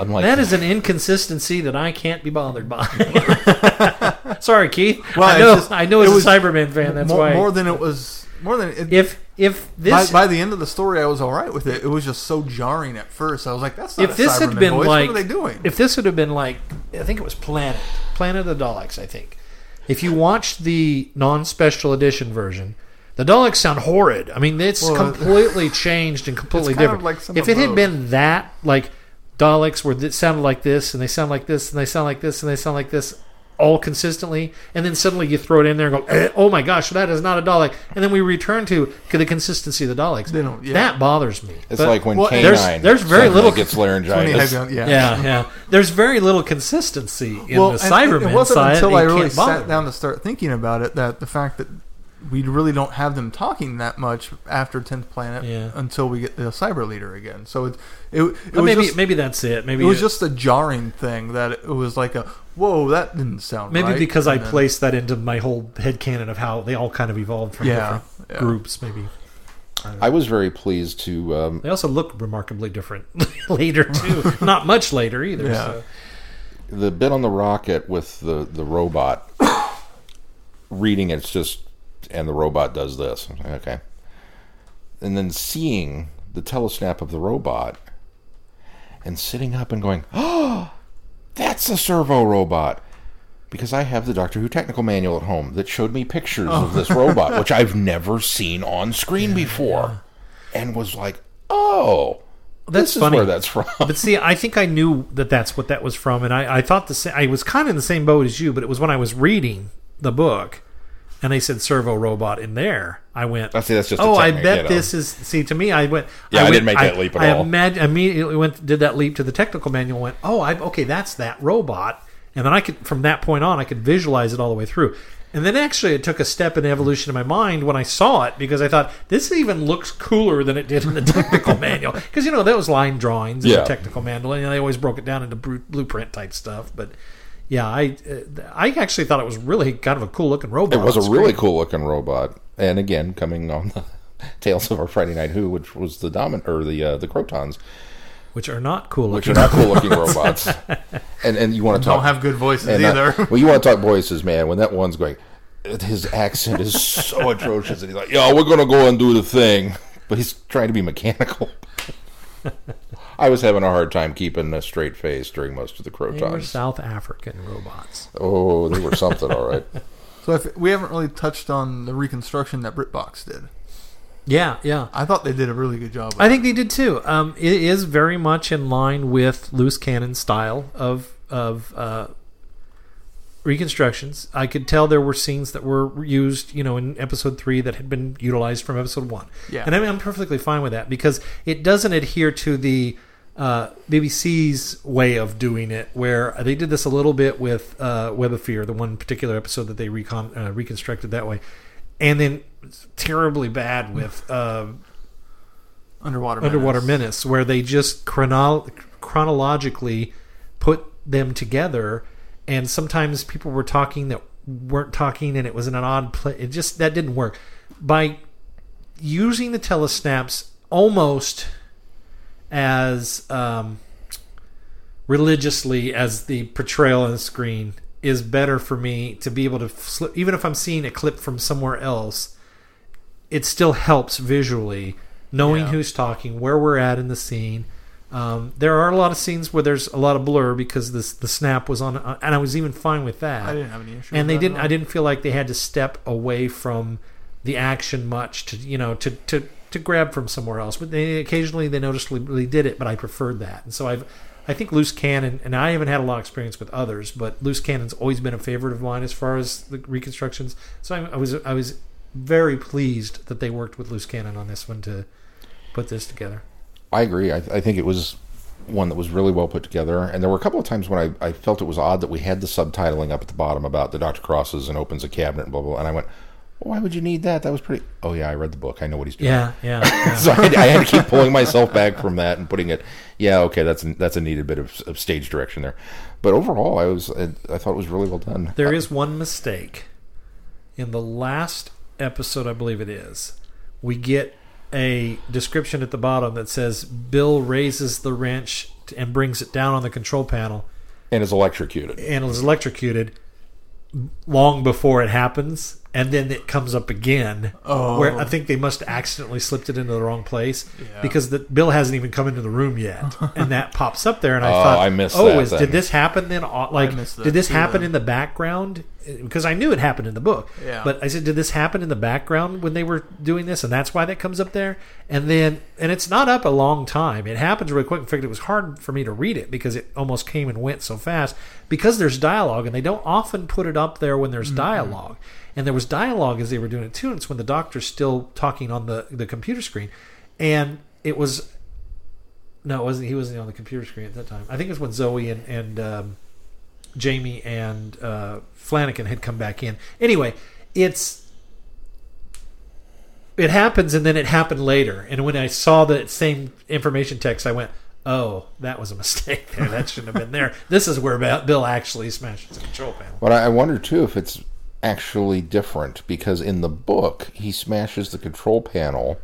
[SPEAKER 3] Unlike
[SPEAKER 4] that is an inconsistency that I can't be bothered by. Sorry, Keith.
[SPEAKER 2] Well,
[SPEAKER 4] I know.
[SPEAKER 2] just-
[SPEAKER 4] I know
[SPEAKER 2] it
[SPEAKER 4] as
[SPEAKER 2] was
[SPEAKER 4] a Cyberman fan, that's
[SPEAKER 2] more,
[SPEAKER 4] why.
[SPEAKER 2] more than it was. More than it,
[SPEAKER 4] if if this
[SPEAKER 2] by the end of the story, I was all right with it. It was just so jarring at first. I was like, "That's not
[SPEAKER 4] if
[SPEAKER 2] a
[SPEAKER 4] this had
[SPEAKER 2] Cyberman
[SPEAKER 4] been
[SPEAKER 2] voice.
[SPEAKER 4] like
[SPEAKER 2] what are they doing?"
[SPEAKER 4] if this would have been like I think it was Planet Planet of the Daleks I think if you watched the non-special edition version the Daleks sound horrid I mean it's
[SPEAKER 2] Well, uh,
[SPEAKER 4] completely changed and completely
[SPEAKER 2] it's kind of
[SPEAKER 4] different
[SPEAKER 2] like
[SPEAKER 4] if it had
[SPEAKER 2] those.
[SPEAKER 4] been that like Daleks where it sounded like this and they sound like this and they sound like this and they sound like this all consistently, and then suddenly you throw it in there and go, eh, "Oh my gosh, that is not a Dalek," and then we return to the consistency of the Daleks.
[SPEAKER 2] They don't- yeah.
[SPEAKER 4] That bothers me.
[SPEAKER 3] It's
[SPEAKER 4] But-
[SPEAKER 3] like when
[SPEAKER 2] well,
[SPEAKER 3] K9
[SPEAKER 4] there's- there's very little-
[SPEAKER 3] gets
[SPEAKER 2] When he
[SPEAKER 3] laryngitis.
[SPEAKER 2] yeah.
[SPEAKER 4] yeah, yeah. There's very little consistency in
[SPEAKER 2] well,
[SPEAKER 4] the
[SPEAKER 2] and
[SPEAKER 4] Cybermen
[SPEAKER 2] it wasn't
[SPEAKER 4] side.
[SPEAKER 2] until I really
[SPEAKER 4] can't bother
[SPEAKER 2] sat down to start thinking about it that the fact that we really don't have them talking that much after Tenth Planet
[SPEAKER 4] Yeah.
[SPEAKER 2] until we get the Cyber Leader again. So it it, it
[SPEAKER 4] But
[SPEAKER 2] was
[SPEAKER 4] maybe
[SPEAKER 2] just,
[SPEAKER 4] maybe that's it. Maybe
[SPEAKER 2] it was
[SPEAKER 4] it-
[SPEAKER 2] just a jarring thing that it was like a whoa that didn't sound
[SPEAKER 4] maybe
[SPEAKER 2] right.
[SPEAKER 4] because I
[SPEAKER 2] then-
[SPEAKER 4] placed that into my whole head canon of how they all kind of evolved from
[SPEAKER 2] Yeah,
[SPEAKER 4] different
[SPEAKER 2] yeah.
[SPEAKER 4] groups. Maybe
[SPEAKER 3] I was very pleased to. Um,
[SPEAKER 4] they also look remarkably different later too. Not much later either.
[SPEAKER 2] Yeah.
[SPEAKER 4] So.
[SPEAKER 3] the bit on the rocket with the the robot reading it's just and the robot does this okay and then seeing the telesnap of the robot and sitting up and going oh that's a servo robot because I have the Doctor Who technical manual at home that showed me pictures of this oh. robot, which I've never seen on screen before, and was like, "Oh,
[SPEAKER 4] That's
[SPEAKER 3] this is
[SPEAKER 4] funny.
[SPEAKER 3] where that's from."
[SPEAKER 4] But see, I think I knew that that's what that was from, and I, I thought the. I was kind of in the same boat as you, but it was when I was reading the book, and they said servo robot in there. I went,
[SPEAKER 3] I see, that's just
[SPEAKER 4] oh, I bet
[SPEAKER 3] you know.
[SPEAKER 4] this is. See, to me, I went.
[SPEAKER 3] Yeah, I
[SPEAKER 4] went-
[SPEAKER 3] didn't make that leap at
[SPEAKER 4] I
[SPEAKER 3] all.
[SPEAKER 4] imag- immediately went did that leap to the technical manual. Went, oh, I okay, that's that robot, and then I could from that point on, I could visualize it all the way through. And then actually, it took a step in evolution in my mind when I saw it because I thought this even looks cooler than it did in the technical manual because you know that was line drawings in
[SPEAKER 3] Yeah.
[SPEAKER 4] the technical manual and they always broke it down into blueprint type stuff. But yeah, I uh, I actually thought it was really kind of a cool looking robot.
[SPEAKER 3] It was a really cool looking robot, and again, coming on the Tales of our Friday Night Who, which was the dominant or the uh, the Krotons,
[SPEAKER 4] which are not cool
[SPEAKER 3] which
[SPEAKER 4] looking.
[SPEAKER 3] are not cool looking robots. And and you want to talk?
[SPEAKER 2] don't have good voices
[SPEAKER 3] and, uh,
[SPEAKER 2] either.
[SPEAKER 3] well, you want to talk voices, man. When that one's going, his accent is so atrocious, and he's like, "Yo, we're gonna go and do the thing," but he's trying to be mechanical. I was having a hard time keeping a straight face during most of the
[SPEAKER 4] They were South African robots.
[SPEAKER 3] Oh, they were something, all right.
[SPEAKER 2] so if, we haven't really touched on the reconstruction that BritBox did.
[SPEAKER 4] Yeah, yeah.
[SPEAKER 2] I thought they did a really good job. Of
[SPEAKER 4] I think they did too. Um, it is very much in line with loose cannon style of of uh, reconstructions. I could tell there were scenes that were used, you know, in episode three that had been utilized from episode one.
[SPEAKER 2] Yeah.
[SPEAKER 4] and I mean, I'm perfectly fine with that because it doesn't adhere to the uh, BBC's way of doing it, where they did this a little bit with uh, Web of Fear, the one particular episode that they recon- uh, reconstructed that way, and then terribly bad with. Uh,
[SPEAKER 2] underwater
[SPEAKER 4] Underwater
[SPEAKER 2] Menace.
[SPEAKER 4] Menace, where they just chrono- chronologically put them together, and sometimes people were talking that weren't talking, and it was in an odd place. It just that didn't work. By using the telesnaps almost as um, religiously as the portrayal on the screen is better for me to be able to flip, even if I'm seeing a clip from somewhere else it still helps visually knowing
[SPEAKER 2] Yeah.
[SPEAKER 4] who's talking, where we're at in the scene. Um, there are a lot of scenes where there's a lot of blur because this the snap was on, uh, and I was even fine with that.
[SPEAKER 2] I didn't have any issue.
[SPEAKER 4] and they didn't. I didn't feel like they had to step away from the action much to you know to to to grab from somewhere else. But they occasionally they noticeably did it, but I preferred that. And so I've. I think loose cannon, and I haven't had a lot of experience with others, but loose cannon's always been a favorite of mine as far as the reconstructions. So I, I was I was very pleased that they worked with loose cannon on this one to put this together.
[SPEAKER 3] I agree. I, I think it was one that was really well put together. And there were a couple of times when I, I felt it was odd that we had the subtitling up at the bottom about the Doctor crosses and opens a cabinet and blah, blah, blah. And I went, why would you need that? That was pretty. Oh, yeah, I read the book. I know what he's doing.
[SPEAKER 4] Yeah, yeah. yeah.
[SPEAKER 3] so I had, I had to keep pulling myself back from that and putting it. Yeah, okay, that's that's a needed bit of, of stage direction there. But overall, I was I, I thought it was really well done.
[SPEAKER 4] There is one mistake in the last episode, I believe it is. We get a description at the bottom that says Bill raises the wrench and brings it down on the control panel
[SPEAKER 3] and is electrocuted.
[SPEAKER 4] and is electrocuted long before it happens, and then it comes up again.
[SPEAKER 2] Oh.
[SPEAKER 4] Where I think they must have accidentally slipped it into the wrong place
[SPEAKER 2] Yeah.
[SPEAKER 4] because the Bill hasn't even come into the room yet, and that pops up there. And I
[SPEAKER 3] Oh,
[SPEAKER 4] thought,
[SPEAKER 3] I missed
[SPEAKER 4] oh,
[SPEAKER 3] that
[SPEAKER 4] is, did this happen then? Like, did this happen
[SPEAKER 2] then.
[SPEAKER 4] in the background? Because I knew it happened in the book.
[SPEAKER 2] Yeah.
[SPEAKER 4] But I said, did this happen in the background when they were doing this, and that's why that comes up there? And then, and it's not up a long time. It happens really quick. In fact, it was hard for me to read it because it almost came and went so fast. Because there's dialogue, and they don't often put it up there when there's dialogue. And there was dialogue as they were doing it too. And it's when the doctor's still talking on the the computer screen, and it was no, it wasn't. He wasn't on the computer screen at that time. I think it was when Zoe and and um, Jamie and uh, Flanagan had come back in. Anyway, it's it happens and then it happened later. And when I saw the same information text, I went, "Oh, that was a mistake there. That shouldn't have been there. This is where Bill actually smashes the control panel."
[SPEAKER 3] But I I wonder too if it's actually different because in the book he smashes the control panel.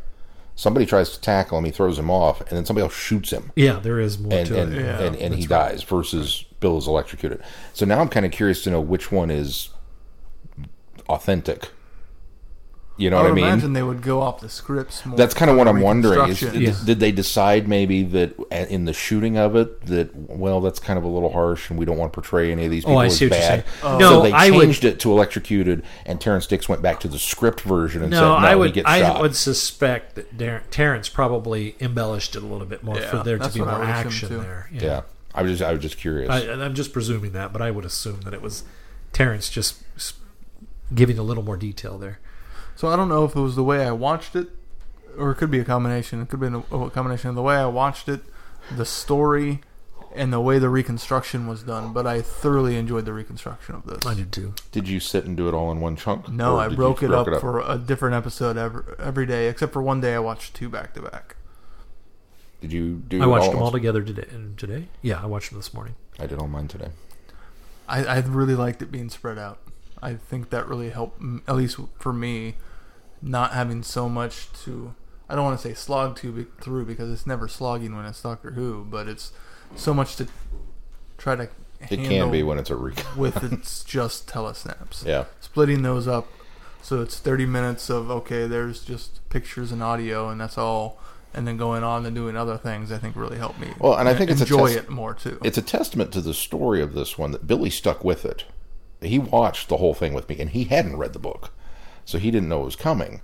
[SPEAKER 3] Somebody tries to tackle him, he throws him off, and then somebody else shoots him,
[SPEAKER 4] Yeah, there is more
[SPEAKER 3] and
[SPEAKER 4] to
[SPEAKER 3] and,
[SPEAKER 4] it.
[SPEAKER 2] Yeah,
[SPEAKER 3] and, and he dies. Versus Bill is electrocuted. So now I'm kind of curious to know which one is authentic. You know
[SPEAKER 2] I
[SPEAKER 3] what I
[SPEAKER 2] would
[SPEAKER 3] mean?
[SPEAKER 2] imagine they would go off the scripts more.
[SPEAKER 3] That's kind of what I'm wondering. Is,
[SPEAKER 2] reconstruction.
[SPEAKER 4] Yeah.
[SPEAKER 3] Did they decide maybe that in the shooting of it that well that's kind of a little harsh and we don't want to portray any of these people
[SPEAKER 4] Oh, I
[SPEAKER 3] as
[SPEAKER 4] see what you're
[SPEAKER 3] bad?
[SPEAKER 4] saying. Oh.
[SPEAKER 3] so
[SPEAKER 4] No,
[SPEAKER 3] they
[SPEAKER 4] I would-
[SPEAKER 3] changed it to electrocuted, and Terrance Dicks went back to the script version and
[SPEAKER 4] No,
[SPEAKER 3] said no,
[SPEAKER 4] I
[SPEAKER 3] he
[SPEAKER 4] would.
[SPEAKER 3] gets
[SPEAKER 4] I
[SPEAKER 3] shot.
[SPEAKER 4] would suspect that Dar- Terrance probably embellished it a little bit more
[SPEAKER 2] Yeah,
[SPEAKER 4] for there to be more action there.
[SPEAKER 3] yeah, I was just I was just curious.
[SPEAKER 4] I, and I'm just presuming that, but I would assume that it was Terrance just giving a little more detail there.
[SPEAKER 2] So I don't know if it was the way I watched it, or it could be a combination. It could be a, a combination of the way I watched it, the story, and the way the reconstruction was done. But I thoroughly enjoyed the reconstruction of this.
[SPEAKER 4] I did too.
[SPEAKER 3] did you sit and do it all in one chunk?
[SPEAKER 2] No, I
[SPEAKER 3] did you
[SPEAKER 2] broke it up, for a different episode every, every day, except for one day I watched two back to back.
[SPEAKER 3] Did you do?
[SPEAKER 4] I watched
[SPEAKER 3] all
[SPEAKER 4] them all together today. Today, yeah, I watched them this morning.
[SPEAKER 3] I did all mine today.
[SPEAKER 2] I, I really liked it being spread out. I think that really helped, at least for me, not having so much to. I don't want to say slog to be, through because it's never slogging when it's Doctor Who, but it's so much to try to.
[SPEAKER 3] It can be when it's a recap.
[SPEAKER 2] with it's just telesnaps.
[SPEAKER 3] Yeah.
[SPEAKER 2] Splitting those up, so it's thirty minutes of okay. There's just pictures and audio, and that's all. And then going on and doing other things, I think really helped me.
[SPEAKER 3] Well, and I think it's a
[SPEAKER 2] enjoy
[SPEAKER 3] test-
[SPEAKER 2] it more too.
[SPEAKER 3] it's a testament to the story of this one that Billy stuck with it. He watched the whole thing with me, and he hadn't read the book, so he didn't know it was coming.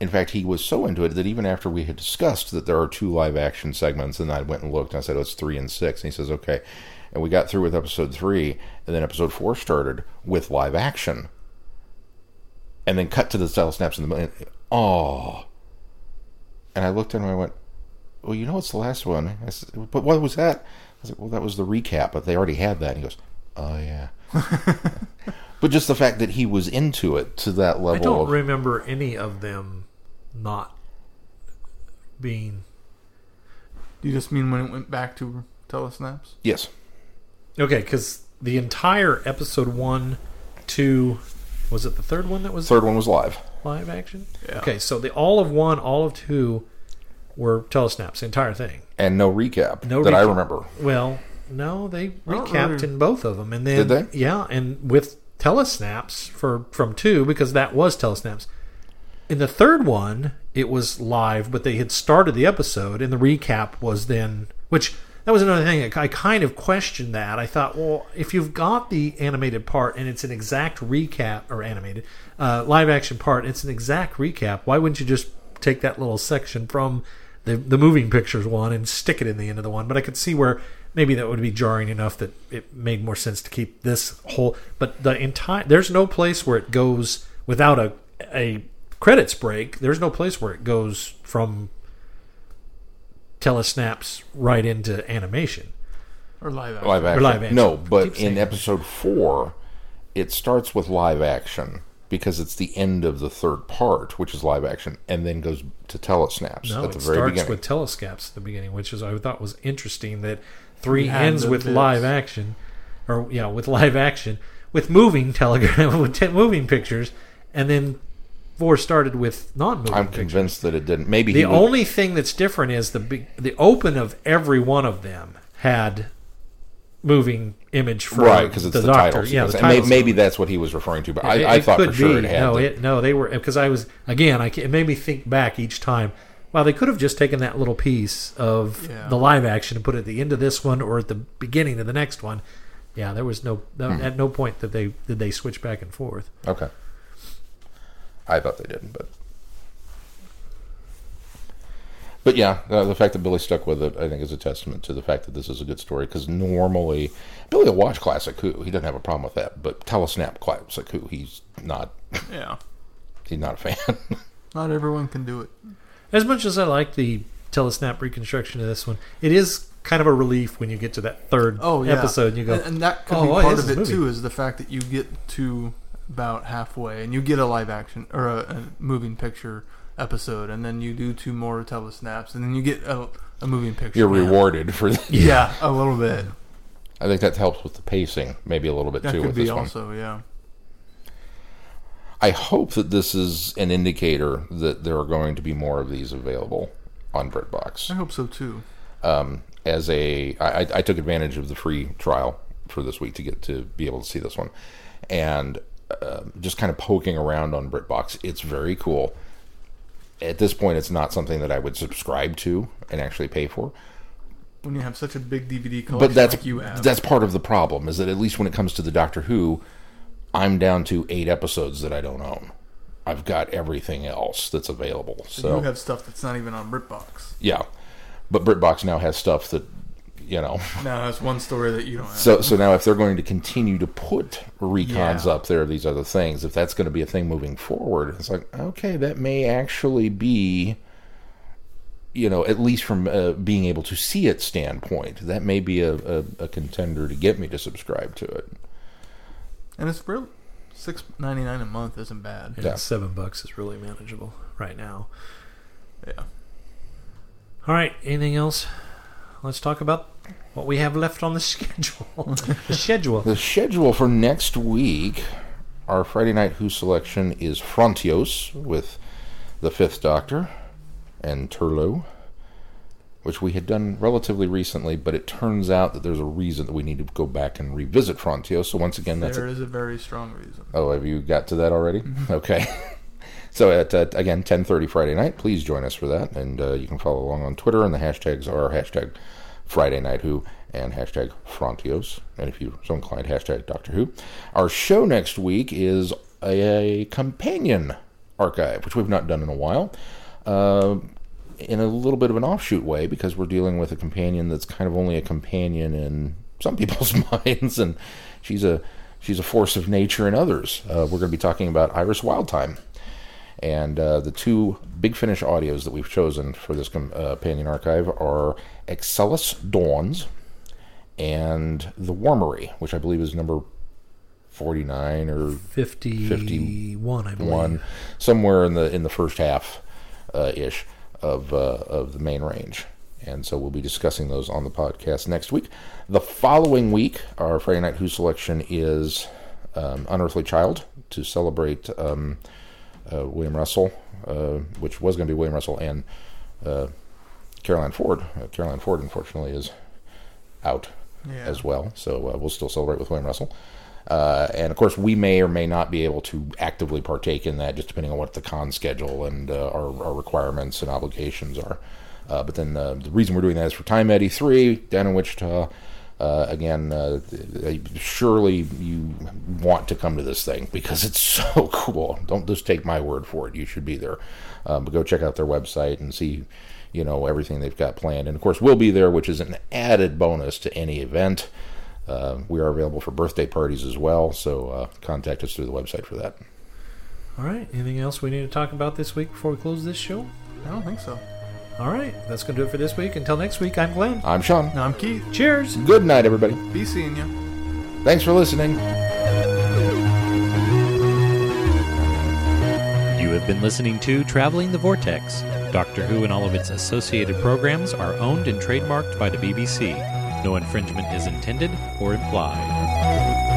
[SPEAKER 3] In fact, he was so into it that even after we had discussed that there are two live action segments, and I went and looked, and I said, "Oh, it's three and six. And he says, "Okay." And we got through with episode three, and then episode four started with live action, and then cut to the telesnaps in the middle. Oh, and I looked at him and I went, well, you know, it's the last one. I said, but what was that? I like, well, that was the recap, but they already had that. And he goes, oh, yeah. but just the fact that he was into it to that level
[SPEAKER 4] I don't
[SPEAKER 3] of.
[SPEAKER 4] remember any of them not being
[SPEAKER 2] you just mean when it went back to telesnaps?
[SPEAKER 3] yes.
[SPEAKER 4] okay because the entire episode one, two, was it the third one that was
[SPEAKER 3] Third one was live.
[SPEAKER 4] live action?
[SPEAKER 2] Yeah.
[SPEAKER 4] Okay, so the all of one, all of two were telesnaps, the entire thing.
[SPEAKER 3] And no recap
[SPEAKER 4] No
[SPEAKER 3] that I remember.
[SPEAKER 4] Well, no, they recapped
[SPEAKER 2] really-
[SPEAKER 4] in both of them, and then
[SPEAKER 3] Did they?
[SPEAKER 4] Yeah, and with telesnaps for from two because that was telesnaps. In the third one, it was live, but they had started the episode, and the recap was then, which that was another thing. I kind of questioned that. I thought, well, if you've got the animated part and it's an exact recap, or animated uh, live action part, it's an exact recap. Why wouldn't you just take that little section from the the moving pictures one and stick it in the end of the one? But I could see where maybe that would be jarring enough that it made more sense to keep this whole. But the entire there's no place where it goes without a a credits break. There's no place where it goes from telesnaps right into animation.
[SPEAKER 2] Or live action?
[SPEAKER 3] Live action.
[SPEAKER 4] live action.
[SPEAKER 3] No, but in episode four, it starts with live action because it's the end of the third part, which is live action, and then goes to telesnaps
[SPEAKER 4] No,
[SPEAKER 3] at the
[SPEAKER 4] it starts
[SPEAKER 3] beginning.
[SPEAKER 4] with telesnaps at the beginning, which is I thought was interesting that three
[SPEAKER 2] You had
[SPEAKER 4] ends with
[SPEAKER 2] bits.
[SPEAKER 4] live action, or yeah, with live action with moving telegram with ten moving pictures, and then Four started with non-moving
[SPEAKER 3] I'm
[SPEAKER 4] pictures.
[SPEAKER 3] convinced that it didn't. Maybe
[SPEAKER 4] The
[SPEAKER 3] he would-
[SPEAKER 4] only thing that's different is the the open of every one of them had moving image for
[SPEAKER 3] right because it's
[SPEAKER 4] the,
[SPEAKER 3] the,
[SPEAKER 4] title.
[SPEAKER 3] title.
[SPEAKER 4] Yeah, the.
[SPEAKER 3] And may-
[SPEAKER 4] title
[SPEAKER 3] maybe that's what he was referring to, but I,
[SPEAKER 4] It-
[SPEAKER 3] I
[SPEAKER 4] it
[SPEAKER 3] thought for sure
[SPEAKER 4] be.
[SPEAKER 3] it had.
[SPEAKER 4] no,
[SPEAKER 3] the-
[SPEAKER 4] it, no, they were because I was again. I it made me think back each time. Wow, they could have just taken that little piece of
[SPEAKER 2] Yeah.
[SPEAKER 4] the live action and put it at the end of this one or at the beginning of the next one. Yeah, there was no, no
[SPEAKER 3] Hmm.
[SPEAKER 4] at no point that they did they switch back and forth.
[SPEAKER 3] Okay. I thought they didn't, but but yeah, uh, the fact that Billy stuck with it, I think, is a testament to the fact that this is a good story. Because normally, Billy will watch Classic Who. He doesn't have a problem with that, but Telesnap Classic Who, he's not.
[SPEAKER 2] Yeah.
[SPEAKER 3] He's not a fan.
[SPEAKER 2] Not everyone can do it.
[SPEAKER 4] As much as I like the telesnap reconstruction of this one, it is kind of a relief when you get to that third
[SPEAKER 2] Oh yeah.
[SPEAKER 4] episode and you go,
[SPEAKER 2] and, and that could
[SPEAKER 4] "Oh,
[SPEAKER 2] be
[SPEAKER 4] oh,
[SPEAKER 2] part of it
[SPEAKER 4] a
[SPEAKER 2] too. Is the fact that you get to about halfway and you get a live action or a, a moving picture episode, and then you do two more telesnaps, and then you get a, a moving picture.
[SPEAKER 3] You're
[SPEAKER 2] Yeah.
[SPEAKER 3] rewarded for that.
[SPEAKER 2] Yeah, a little bit.
[SPEAKER 3] I think that helps with the pacing, maybe a little bit
[SPEAKER 2] That
[SPEAKER 3] too
[SPEAKER 2] could
[SPEAKER 3] with
[SPEAKER 2] be
[SPEAKER 3] this one.
[SPEAKER 2] also, yeah.
[SPEAKER 3] I hope that this is an indicator that there are going to be more of these available on BritBox.
[SPEAKER 2] I hope so too.
[SPEAKER 3] um, as a I, I took advantage of the free trial for this week to get to be able to see this one, and uh, just kind of poking around on BritBox. It's very cool. At this point, it's not something that I would subscribe to and actually pay for.
[SPEAKER 2] When you have such a big DVD collection
[SPEAKER 3] But that's
[SPEAKER 2] like you have,
[SPEAKER 3] that's part of the problem. Is that at least when it comes to the Doctor Who, I'm down to eight episodes that I don't own. I've got everything else that's available. So
[SPEAKER 2] you have stuff that's not even on BritBox.
[SPEAKER 3] yeah, but BritBox now has stuff that you know
[SPEAKER 2] Now that's one story that you don't have.
[SPEAKER 3] So, so now if they're going to continue to put recons
[SPEAKER 2] Yeah.
[SPEAKER 3] up there, these other things, if that's going to be a thing moving forward, it's like okay, that may actually be, you know, at least from uh, being able to see it standpoint, that may be a, a, a contender to get me to subscribe to it.
[SPEAKER 2] And it's real six ninety nine a month isn't bad.
[SPEAKER 4] and
[SPEAKER 3] Yeah.
[SPEAKER 4] seven bucks is really manageable right now.
[SPEAKER 2] Yeah.
[SPEAKER 4] All right, anything else? Let's talk about what we have left on the schedule. the schedule.
[SPEAKER 3] The schedule for next week, our Friday night Who selection is Frontios with the Fifth Doctor and Turlough, which we had done relatively recently, but it turns out that there's a reason that we need to go back and revisit Frontios. So once again, that's
[SPEAKER 2] There
[SPEAKER 3] a,
[SPEAKER 2] is a very strong reason.
[SPEAKER 3] oh, have you got to that already? Okay. So at uh, again 10:30 Friday night, please join us for that, and uh, you can follow along on Twitter. And the hashtags are hashtag Friday Night Who and hashtag Frontios, and if you're so inclined, hashtag Doctor Who. Our show next week is a, companion archive, which we've not done in a while. Uh, in a little bit of an offshoot way, because we're dealing with a companion that's kind of only a companion in some people's minds, and she's a she's a force of nature in others. Uh, we're going to be talking about Iris Wildthyme. And uh, the two Big Finish audios that we've chosen for this com- uh, companion archive are Excelis Dawns and The Wormery, which I believe is number 49 or
[SPEAKER 4] 51, I believe.
[SPEAKER 3] one, somewhere in the in the first half uh, ish of uh, of the main range. And so we'll be discussing those on the podcast next week. The following week, our Friday Night Who selection is um, Unearthly Child to celebrate um, uh, William Russell, uh, which was going to be William Russell and uh, Carole Ann Ford. Uh, Carole Ann Ford, unfortunately, is out
[SPEAKER 2] Yeah.
[SPEAKER 3] as well. So uh, we'll still celebrate with William Russell. Uh, and of course, we may or may not be able to actively partake in that, just depending on what the con schedule and uh, our, our requirements and obligations are. Uh, but then uh, the reason we're doing that is for Time at E3 down in Wichita. Uh, again, uh, surely you want to come to this thing because it's so cool. Don't just take my word for it. You should be there. Um, but go check out their website and see, you know, everything they've got planned. And of course, we'll be there, which is an added bonus to any event. Uh, we are available for birthday parties as well, so uh, contact us through the website for that.
[SPEAKER 4] All right, anything else we need to talk about this week before we close this show?
[SPEAKER 2] I don't think so.
[SPEAKER 4] All right, that's going to do it for this week. Until next week, I'm Glenn.
[SPEAKER 3] I'm Sean.
[SPEAKER 2] No, I'm Keith.
[SPEAKER 4] Cheers.
[SPEAKER 3] Good night, everybody.
[SPEAKER 2] Be seeing you.
[SPEAKER 3] Thanks for listening.
[SPEAKER 1] You have been listening to Traveling the Vortex. Doctor Who and all of its associated programs are owned and trademarked by the BBC. No infringement is intended or implied.